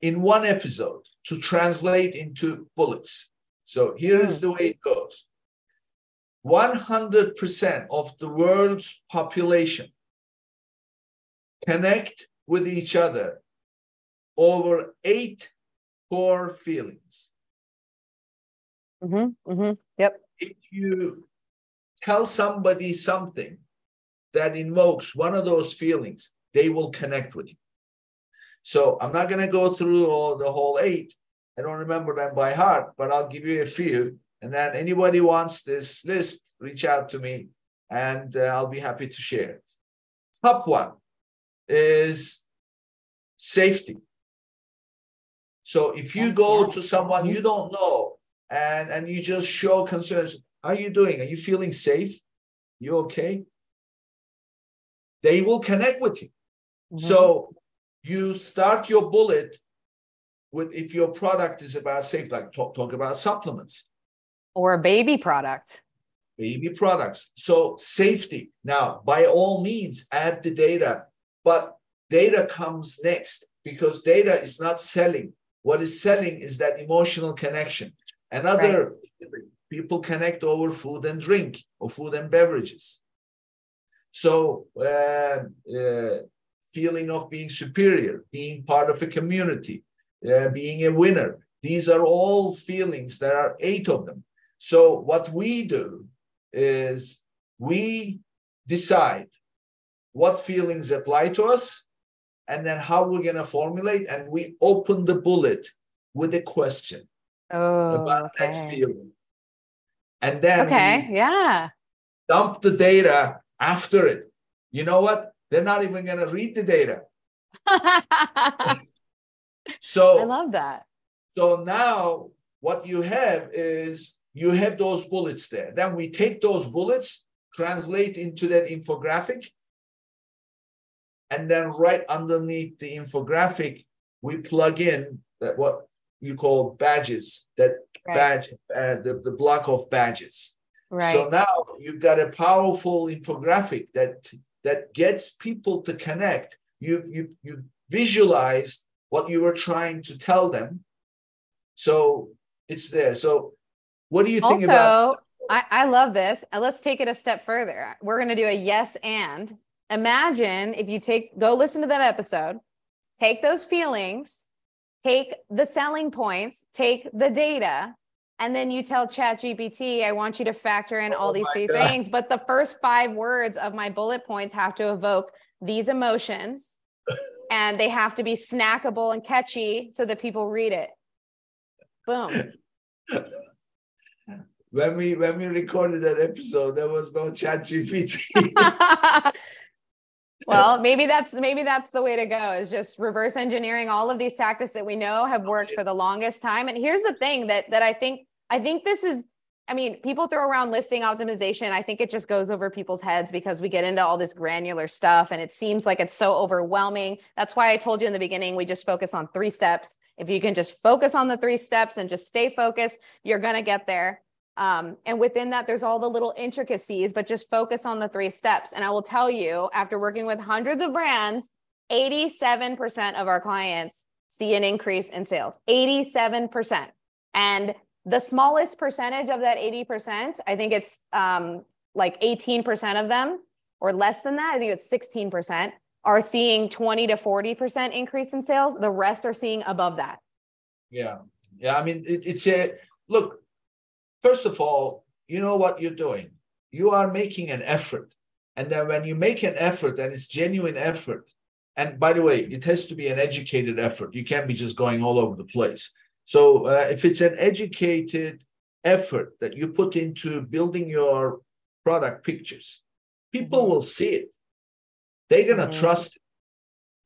in one episode to translate into bullets. So here is hmm. the way it goes 100% of the world's population connect with each other over eight core feelings. hmm hmm Yep. If you tell somebody something that invokes one of those feelings, they will connect with you. So I'm not going to go through all the whole eight. I don't remember them by heart, but I'll give you a few. And then anybody wants this list, reach out to me and uh, I'll be happy to share. Top one is safety. So if you go to someone you don't know and, and you just show concerns, how are you doing? Are you feeling safe? You okay? They will connect with you. Mhm. So you start your bullet with if your product is about safe, like talk, talk about supplements, or a baby product. baby products. So safety. Now, by all means, add the data, but data comes next because data is not selling. What is selling is that emotional connection. Another people connect over food and drink or food and beverages. So uh, uh, feeling of being superior, being part of a community, uh, being a winner. These are all feelings. There are eight of them. So what we do is we decide what feelings apply to us and then how we're going to formulate and we open the bullet with a question Oh, about that okay. feeling and then Okay. Yeah. dump the data after it you know what they're not even going to read the data so I love that. So now what you have is you have those bullets there. Then we take those bullets, translate into that infographic, and then right underneath the infographic, we plug in that what you call badges, that Right. badge, uh, the, the block of badges. Right. So now you've got a powerful infographic that that gets people to connect. You you you visualized what you were trying to tell them. So it's there. So what do you think about I, I love this. Let's take it a step further. We're going to do a yes and. Imagine if you take, go listen to that episode, take those feelings, take the selling points, take the data, and then you tell ChatGPT, I want you to factor in all Oh these three God. things. But the first five words of my bullet points have to evoke these emotions and they have to be snackable and catchy so that people read it. Boom. when we when we recorded that episode, there was no chat GPT. well, maybe that's maybe that's the way to go is just reverse engineering all of these tactics that we know have worked for the longest time. And here's the thing that that I think I think this is I mean, people throw around listing optimization. I think it just goes over people's heads because we get into all this granular stuff and it seems like it's so overwhelming. That's why I told you in the beginning, we just focus on three steps. If you can just focus on the three steps and just stay focused, you're going to get there. Um, and within that, there's all the little intricacies, but just focus on the three steps. And I will tell you, after working with hundreds of brands, 87% of our clients see an increase in sales. 87%. And the smallest percentage of that 80%, I think it's um, like 18% of them or less than that. I think it's 16% are seeing 20 to 40% increase in sales. The rest are seeing above that. Yeah. Yeah. I mean, it, it's a look, first of all, you know what you're doing. You are making an effort. And then when you make an effort and it's genuine effort, and by the way, it has to be an educated effort. You can't be just going all over the place. So uh, if it's an educated effort that you put into building your product pictures, people mm-hmm. will see it. They're gonna mm-hmm. trust it.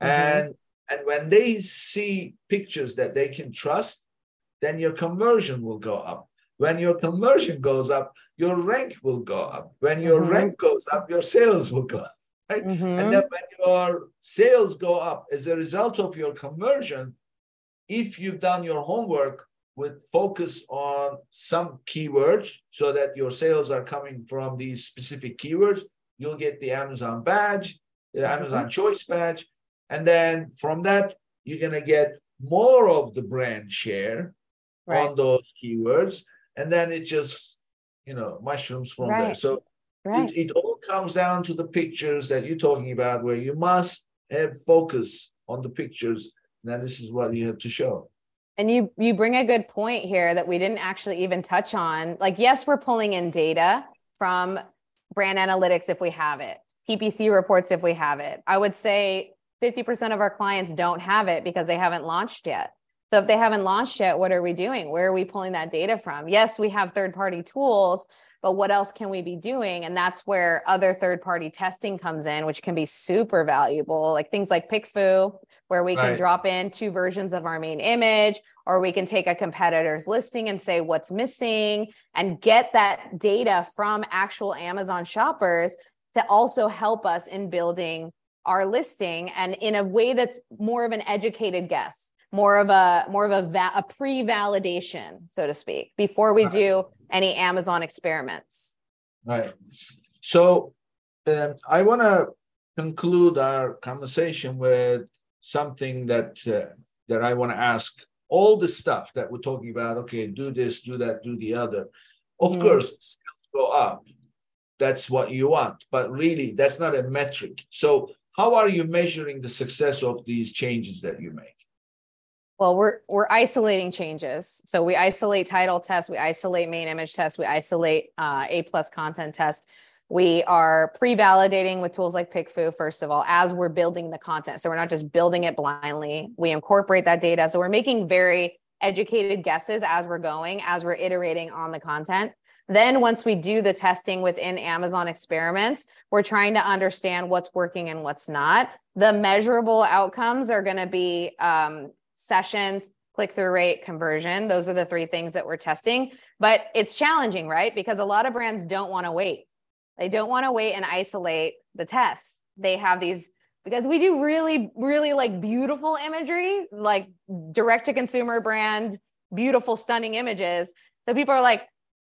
Mm-hmm. And and when they see pictures that they can trust, then your conversion will go up. When your conversion goes up, your rank will go up. When your mm-hmm. rank goes up, your sales will go up. Right? And mm-hmm. then when your sales go up as a result of your conversion, if you've done your homework with focus on some keywords so that your sales are coming from these specific keywords, you'll get the Amazon badge, the mm-hmm. Amazon choice badge. And then from that, you're going to get more of the brand share right. on those keywords. And then it just, you know, mushrooms from right. there. So right. it, it all comes down to the pictures that you're talking about, where you must have focus on the pictures then this is what you have to show. And you you bring a good point here that we didn't actually even touch on. Like, yes, we're pulling in data from brand analytics if we have it, PPC reports if we have it. I would say 50% of our clients don't have it because they haven't launched yet. So if they haven't launched yet, what are we doing? Where are we pulling that data from? Yes, we have third party tools, but what else can we be doing? And that's where other third party testing comes in, which can be super valuable, like things like PickFu where we right. can drop in two versions of our main image, or we can take a competitor's listing and say what's missing and get that data from actual Amazon shoppers to also help us in building our listing and in a way that's more of an educated guess more of a more of a, va- a pre-validation so to speak before we right. do any amazon experiments right so um, i want to conclude our conversation with something that uh, that I want to ask. All the stuff that we're talking about, okay, do this, do that, do the other. Of mm. course, sales go up. That's what you want, but really, that's not a metric. So, how are you measuring the success of these changes that you make? Well, we're we're isolating changes. So we isolate title tests, we isolate main image tests, we isolate uh, A plus content tests. We are pre-validating with tools like PickFu, first of all, as we're building the content. So we're not just building it blindly. We incorporate that data. So we're making very educated guesses as we're going, as we're iterating on the content. Then once we do the testing within Amazon experiments, we're trying to understand what's working and what's not. The measurable outcomes are going to be um, sessions, click through rate, conversion. Those are the three things that we're testing. But it's challenging, right? Because a lot of brands don't want to wait. They don't want to wait and isolate the tests. They have these because we do really, really like beautiful imagery, like direct to consumer brand, beautiful, stunning images. So people are like,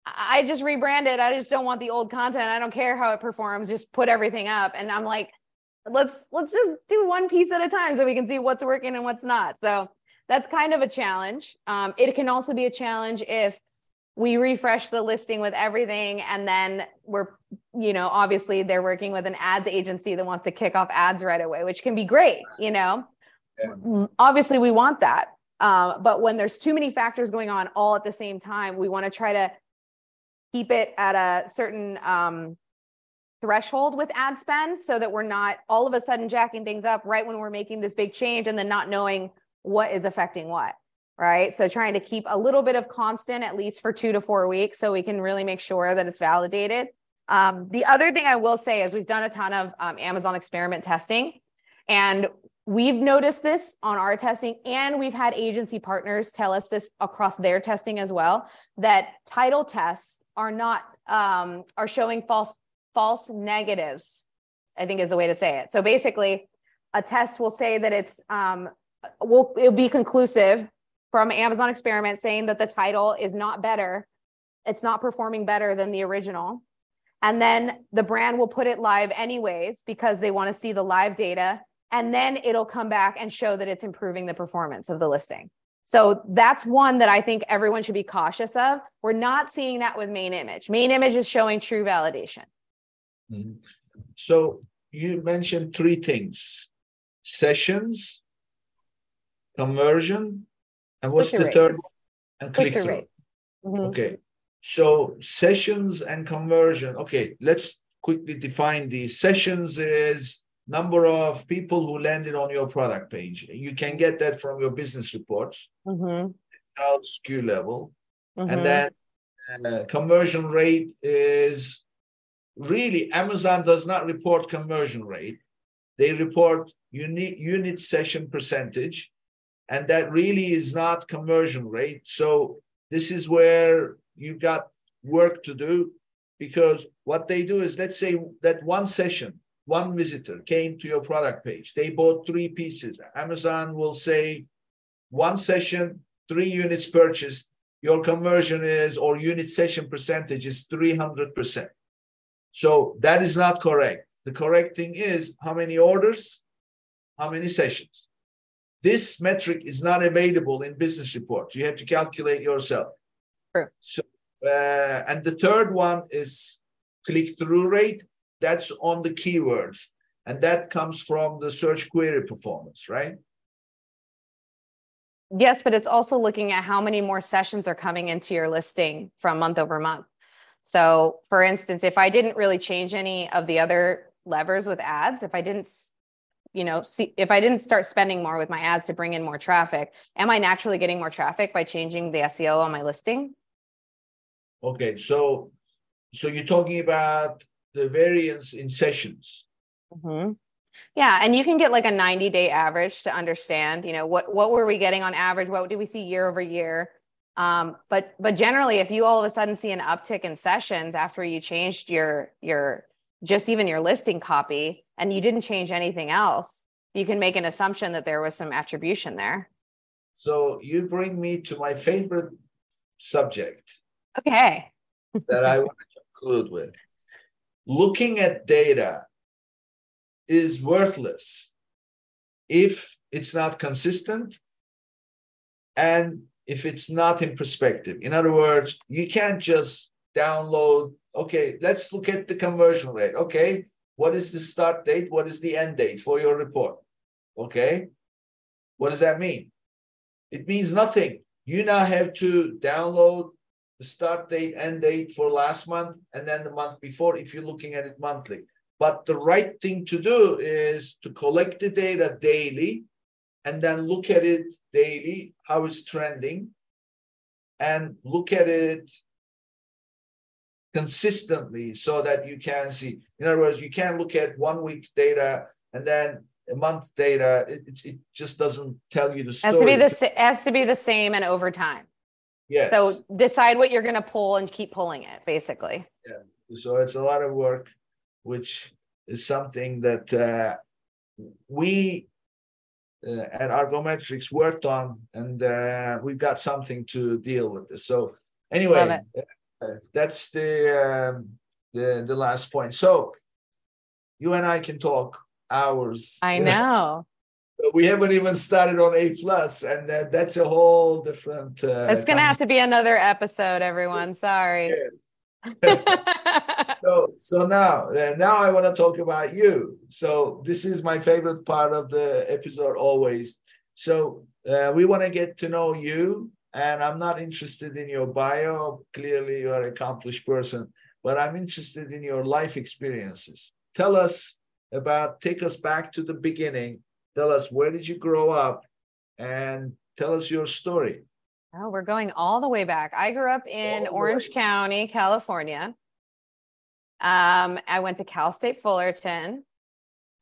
I just rebranded. I just don't want the old content. I don't care how it performs. Just put everything up. And I'm like, let's let's just do one piece at a time so we can see what's working and what's not. So that's kind of a challenge. Um, it can also be a challenge if we refresh the listing with everything and then we're you know obviously they're working with an ads agency that wants to kick off ads right away which can be great you know yeah. obviously we want that uh, but when there's too many factors going on all at the same time we want to try to keep it at a certain um, threshold with ad spend so that we're not all of a sudden jacking things up right when we're making this big change and then not knowing what is affecting what right? So trying to keep a little bit of constant at least for two to four weeks so we can really make sure that it's validated. Um, the other thing I will say is we've done a ton of um, Amazon experiment testing, and we've noticed this on our testing, and we've had agency partners tell us this across their testing as well that title tests are not um, are showing false false negatives. I think is the way to say it. So basically, a test will say that it's um, will it'll be conclusive from Amazon experiment saying that the title is not better, it's not performing better than the original. And then the brand will put it live anyways because they want to see the live data. And then it'll come back and show that it's improving the performance of the listing. So that's one that I think everyone should be cautious of. We're not seeing that with main image. Main image is showing true validation. Mm-hmm. So you mentioned three things sessions, conversion, and what's the rate. third? And click through. Rate. Mm-hmm. Okay. So sessions and conversion. Okay, let's quickly define these. Sessions is number of people who landed on your product page. You can get that from your business reports, mm-hmm. SKU level. Mm-hmm. And then uh, conversion rate is really Amazon does not report conversion rate. They report unit, unit session percentage and that really is not conversion rate. So this is where you've got work to do because what they do is let's say that one session, one visitor came to your product page, they bought three pieces. Amazon will say one session, three units purchased, your conversion is or unit session percentage is 300%. So that is not correct. The correct thing is how many orders, how many sessions. This metric is not available in business reports. You have to calculate yourself. True. So, uh, and the third one is click through rate. That's on the keywords, and that comes from the search query performance, right? Yes, but it's also looking at how many more sessions are coming into your listing from month over month. So, for instance, if I didn't really change any of the other levers with ads, if I didn't you know, see if I didn't start spending more with my ads to bring in more traffic, am I naturally getting more traffic by changing the SEO on my listing? Okay, so so you're talking about the variance in sessions. Mm-hmm. Yeah, and you can get like a 90 day average to understand, you know, what what were we getting on average? What do we see year over year? Um, but but generally, if you all of a sudden see an uptick in sessions after you changed your your just even your listing copy and you didn't change anything else, you can make an assumption that there was some attribution there. So you bring me to my favorite subject. Okay. that I want to conclude with. Looking at data is worthless if it's not consistent and if it's not in perspective. In other words, you can't just download Okay, let's look at the conversion rate. Okay, what is the start date? What is the end date for your report? Okay, what does that mean? It means nothing. You now have to download the start date, end date for last month, and then the month before if you're looking at it monthly. But the right thing to do is to collect the data daily and then look at it daily, how it's trending, and look at it consistently so that you can see. In other words, you can't look at one week data and then a month data. It, it just doesn't tell you the story. Has to be the has to be the same and over time. Yes. So decide what you're going to pull and keep pulling it, basically. Yeah. So it's a lot of work, which is something that uh, we uh, at Argometrics worked on, and uh, we've got something to deal with this. So anyway, that's the, um, the the last point. So you and I can talk hours. I know. we haven't even started on A plus, and uh, that's a whole different. Uh, it's gonna have to be another episode, everyone. Sorry. so so now uh, now I want to talk about you. So this is my favorite part of the episode always. So uh, we want to get to know you and I'm not interested in your bio. Clearly, you're an accomplished person, but I'm interested in your life experiences. Tell us about, take us back to the beginning. Tell us where did you grow up and Tell us your story. Oh, we're going all the way back. I grew up in Orange. County, California. Um, I went to Cal State Fullerton.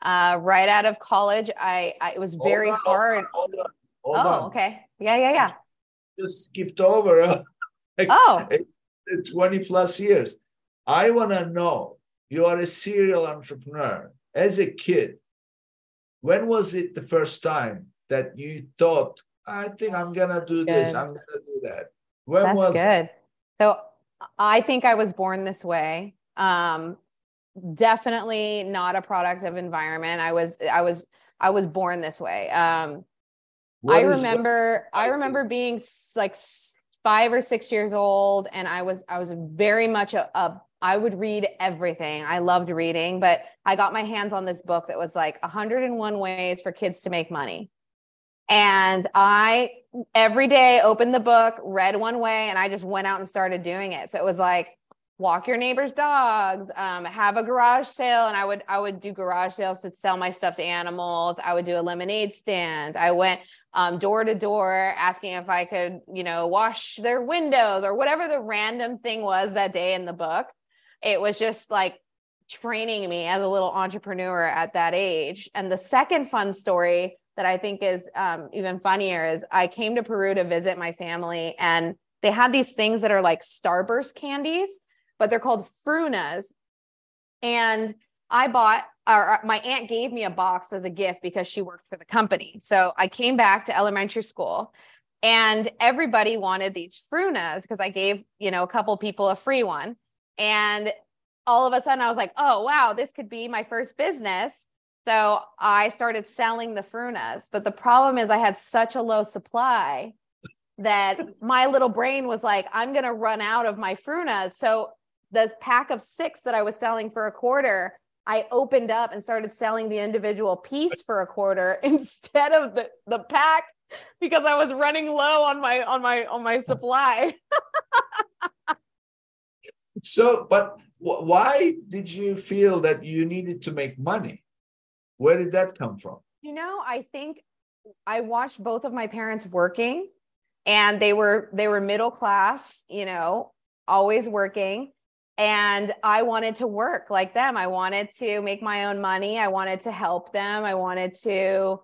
Uh, right out of college, I, I it was very hold on, hard. Hold on, hold on, oh, okay. Yeah, yeah, yeah. Just skipped over. Uh, oh, 20 plus years. I want to know you are a serial entrepreneur. As a kid, when was it the first time that you thought, I think I'm going to do this, I'm going to do that? When That's was good. That? So I think I was born this way. Um, definitely not a product of environment. I was, I was, I was born this way. Um, I remember, I remember being like five or six years old, and I was, I was very much a, a I would read everything. I loved reading, but I got my hands on this book that was like 101 ways for kids to make money. And I every day opened the book, read one way, and I just went out and started doing it. So it was like walk your neighbor's dogs, um, have a garage sale, and I would I would do garage sales to sell my stuffed animals. I would do a lemonade stand. I went um, door to door asking if I could, you know, wash their windows or whatever the random thing was that day in the book it was just like training me as a little entrepreneur at that age. And the second fun story that I think is um, even funnier is I came to Peru to visit my family, and they had these things that are like Starburst candies, but they're called frunas. And I bought, or uh, my aunt gave me a box as a gift because she worked for the company. So I came back to elementary school and everybody wanted these frunas because I gave, you know, a couple people a free one. And all of a sudden I was like, oh, wow, this could be my first business. So I started selling the frunas. But the problem is I had such a low supply that my little brain was like, I'm going to run out of my frunas. So the pack of six that I was selling for a quarter, I opened up and started selling the individual piece for a quarter instead of the, the pack because I was running low on my on my on my supply. So, but why did you feel that you needed to make money? Where did that come from? You know, I think I watched both of my parents working and they were they were middle class, you know, always working and I wanted to work like them. I wanted to make my own money. I wanted to help them. I wanted to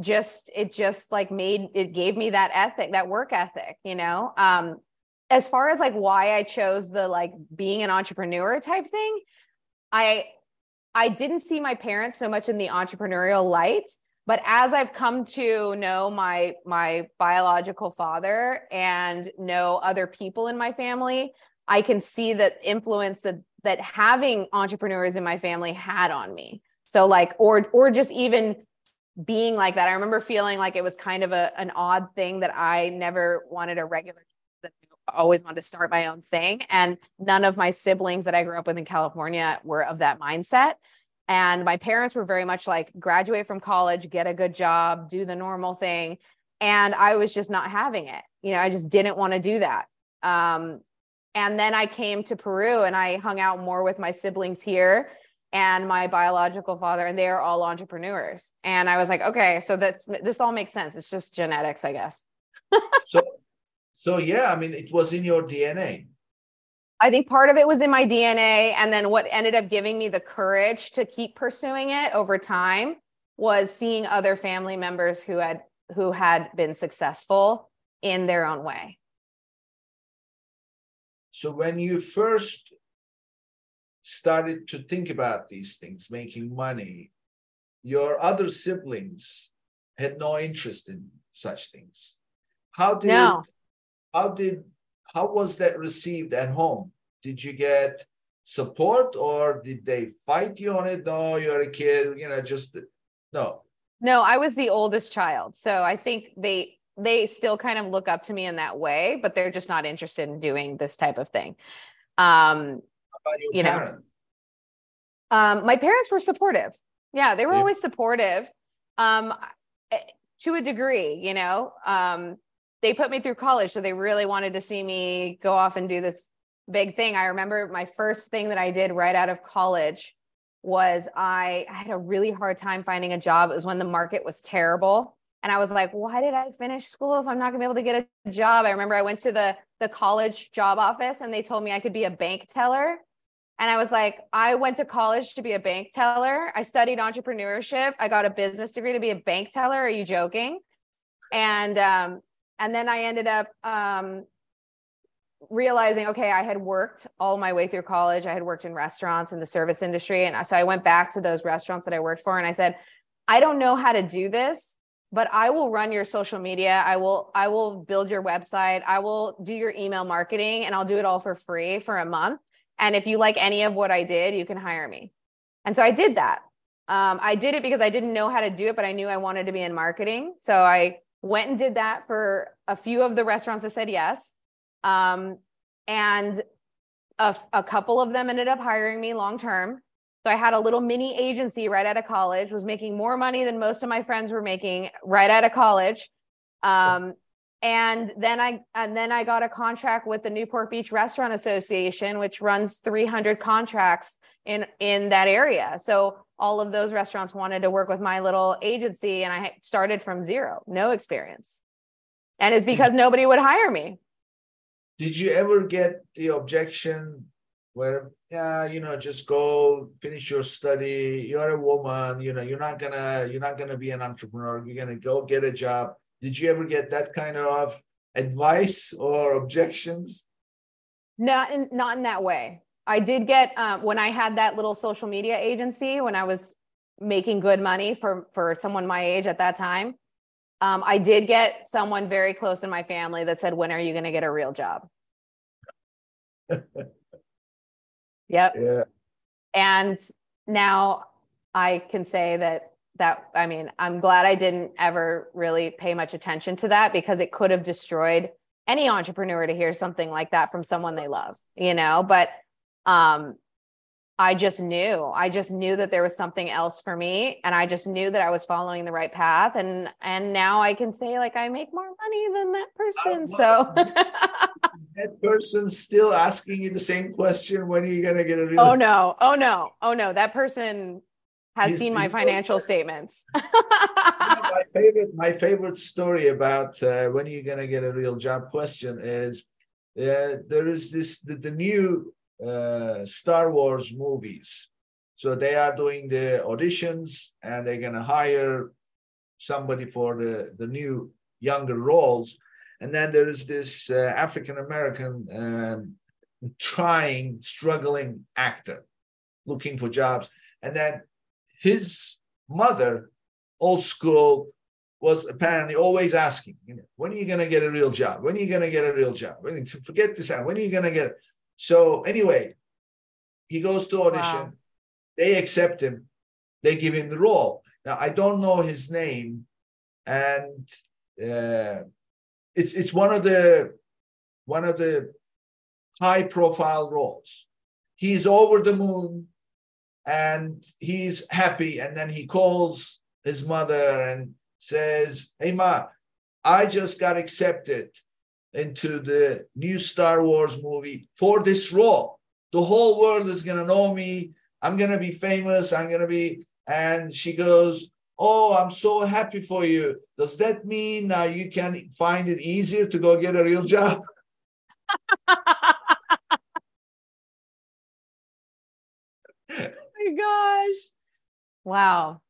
just it just like made it gave me that ethic, that work ethic, you know. Um as far as like why I chose the like being an entrepreneur type thing, I I didn't see my parents so much in the entrepreneurial light, but as I've come to know my my biological father and know other people in my family, I can see that influence that that having entrepreneurs in my family had on me. So like or or just even being like that. I remember feeling like it was kind of a an odd thing that I never wanted a regular always wanted to start my own thing. And none of my siblings that I grew up with in California were of that mindset. And my parents were very much like graduate from college, get a good job, do the normal thing. And I was just not having it. You know, I just didn't want to do that. Um, and then I came to Peru and I hung out more with my siblings here and my biological father, and they are all entrepreneurs. And I was like, okay, so that's this all makes sense. It's just genetics, I guess. so so yeah, I mean, it was in your DNA. I think part of it was in my DNA. And then what ended up giving me the courage to keep pursuing it over time was seeing other family members who had who had been successful in their own way. So when you first started to think about these things, making money, your other siblings had no interest in such things. How did no how did how was that received at home? Did you get support or did they fight you on it? No, you're a kid, you know, just no. No, I was the oldest child. So I think they they still kind of look up to me in that way, but they're just not interested in doing this type of thing. Um you parents? know. Um my parents were supportive. Yeah, they were yeah. always supportive. Um eh, to a degree, you know. Um they put me through college so they really wanted to see me go off and do this big thing i remember my first thing that i did right out of college was I, I had a really hard time finding a job it was when the market was terrible And I was like, why did I finish school if I'm not gonna be able to get a job? I remember I went to the the college job office and they told me I could be a bank teller. And I was like, I went to college to be a bank teller. I studied entrepreneurship. I got a business degree to be a bank teller. Are you joking? And um, and then I ended up um, realizing, okay, I had worked all my way through college. I had worked in restaurants in the service industry, and so I went back to those restaurants that I worked for, and I said, I don't know how to do this but I will run your social media. I will I will build your website. I will do your email marketing and I'll do it all for free for a month. And if you like any of what I did, you can hire me. And so I did that. Um, I did it because I didn't know how to do it, but I knew I wanted to be in marketing. So I went and did that for a few of the restaurants that said yes. Um, and a, a couple of them ended up hiring me long term. So I had a little mini agency right out of college, was making more money than most of my friends were making right out of college. Um, and then I and then I got a contract with the Newport Beach Restaurant Association, which runs 300 contracts in in that area. So all of those restaurants wanted to work with my little agency, and I started from zero, no experience. And it's because nobody would hire me. Did you ever get the objection where yeah you know just go finish your study. You're a woman you know you're not gonna you're not gonna be an entrepreneur. You're gonna go get a job. Did you ever get that kind of advice or objections? Not in not in that way. I did get um, when i had that little social media agency when i was making good money for for someone my age at that time um, i did get someone very close in my family that said when are you going to get a real job Yep. Yeah. And now I can say that that I mean, I'm glad I didn't ever really pay much attention to that because it could have destroyed any entrepreneur to hear something like that from someone they love, you know, but um I just knew. I just knew that there was something else for me and I just knew that I was following the right path and and now I can say like I make more money than that person. so is that person still asking you the same question when are you going to get a real Oh no. Oh no. Oh no. That person has He's, seen my financial statements. my favorite my favorite story about uh, when are you going to get a real job question is uh, there is this the, the new uh, Star Wars movies. So they are doing the auditions and they're going to hire somebody for the, the new younger roles. And then there is this uh, African American um, trying, struggling actor looking for jobs. And then his mother, old school, was apparently always asking, you know, when are you going to get a real job? When are you going to get a real job? When, forget this out. When are you going to get it? So anyway, he goes to audition. Wow. They accept him. They give him the role. Now I don't know his name, and uh, it's it's one of the one of the high profile roles. He's over the moon, and he's happy. And then he calls his mother and says, "Hey ma, I just got accepted into the new Star Wars movie for this role. The whole world is going to know me. I'm going to be famous. I'm going to be. And she goes, Oh, I'm so happy for you. Does that mean now you can find it easier to go get a real job? oh my gosh. Wow.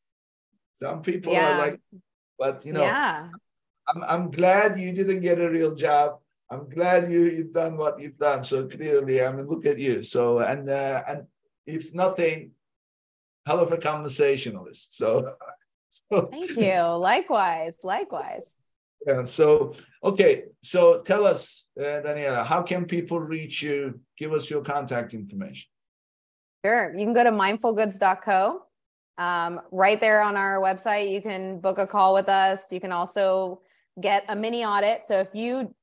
Some people yeah. are like, but you know, yeah. I'm, I'm glad you didn't get a real job. I'm glad you, you've done what you've done. So clearly, I mean, look at you. So, and, uh, and if nothing, hell of a conversationalist. So, so thank you. Likewise, likewise. Yeah. So, okay. So tell us, uh, Daniela, how can people reach you? Give us your contact information. Sure. You can go to mindfulgoods.co. Um, right there on our website, you can book a call with us. You can also get a mini audit. So if you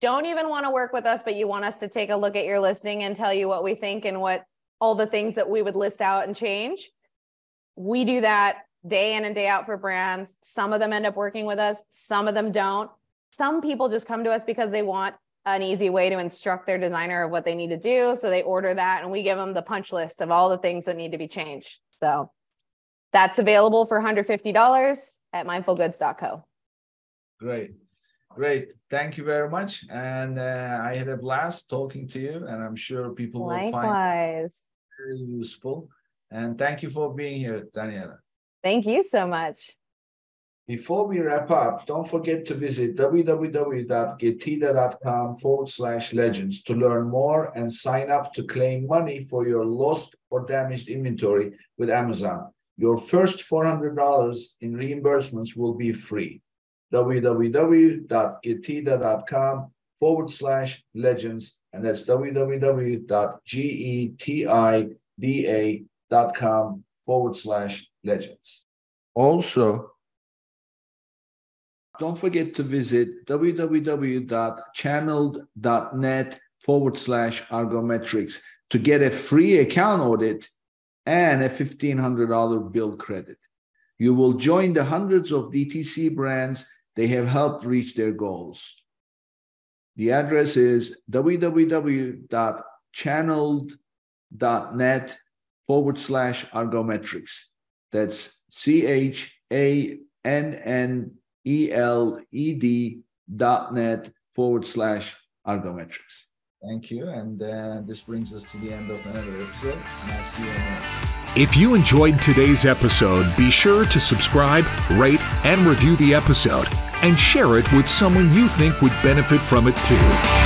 don't even want to work with us, but you want us to take a look at your listing and tell you what we think and what all the things that we would list out and change, we do that day in and day out for brands. Some of them end up working with us, some of them don't. Some people just come to us because they want an easy way to instruct their designer of what they need to do. So they order that and we give them the punch list of all the things that need to be changed. So that's available for $150 at mindfulgoods.co. Great. Great. Thank you very much. And uh, I had a blast talking to you, and I'm sure people Likewise. will find it very useful. And thank you for being here, Daniela. Thank you so much. Before we wrap up, don't forget to visit www.getida.com forward slash legends to learn more and sign up to claim money for your lost or damaged inventory with Amazon. Your first $400 in reimbursements will be free. www.getida.com forward slash legends, and that's www.getida.com forward slash legends. Also, don't forget to visit www.channeled.net forward slash argometrics to get a free account audit and a $1,500 bill credit. You will join the hundreds of DTC brands they have helped reach their goals. The address is www.channeled.net forward slash argometrics. That's C H A N N E L E D dot net forward slash argometrics. Thank you. And uh, this brings us to the end of another episode. And I'll see you next. If you enjoyed today's episode, be sure to subscribe, rate, and review the episode, and share it with someone you think would benefit from it too.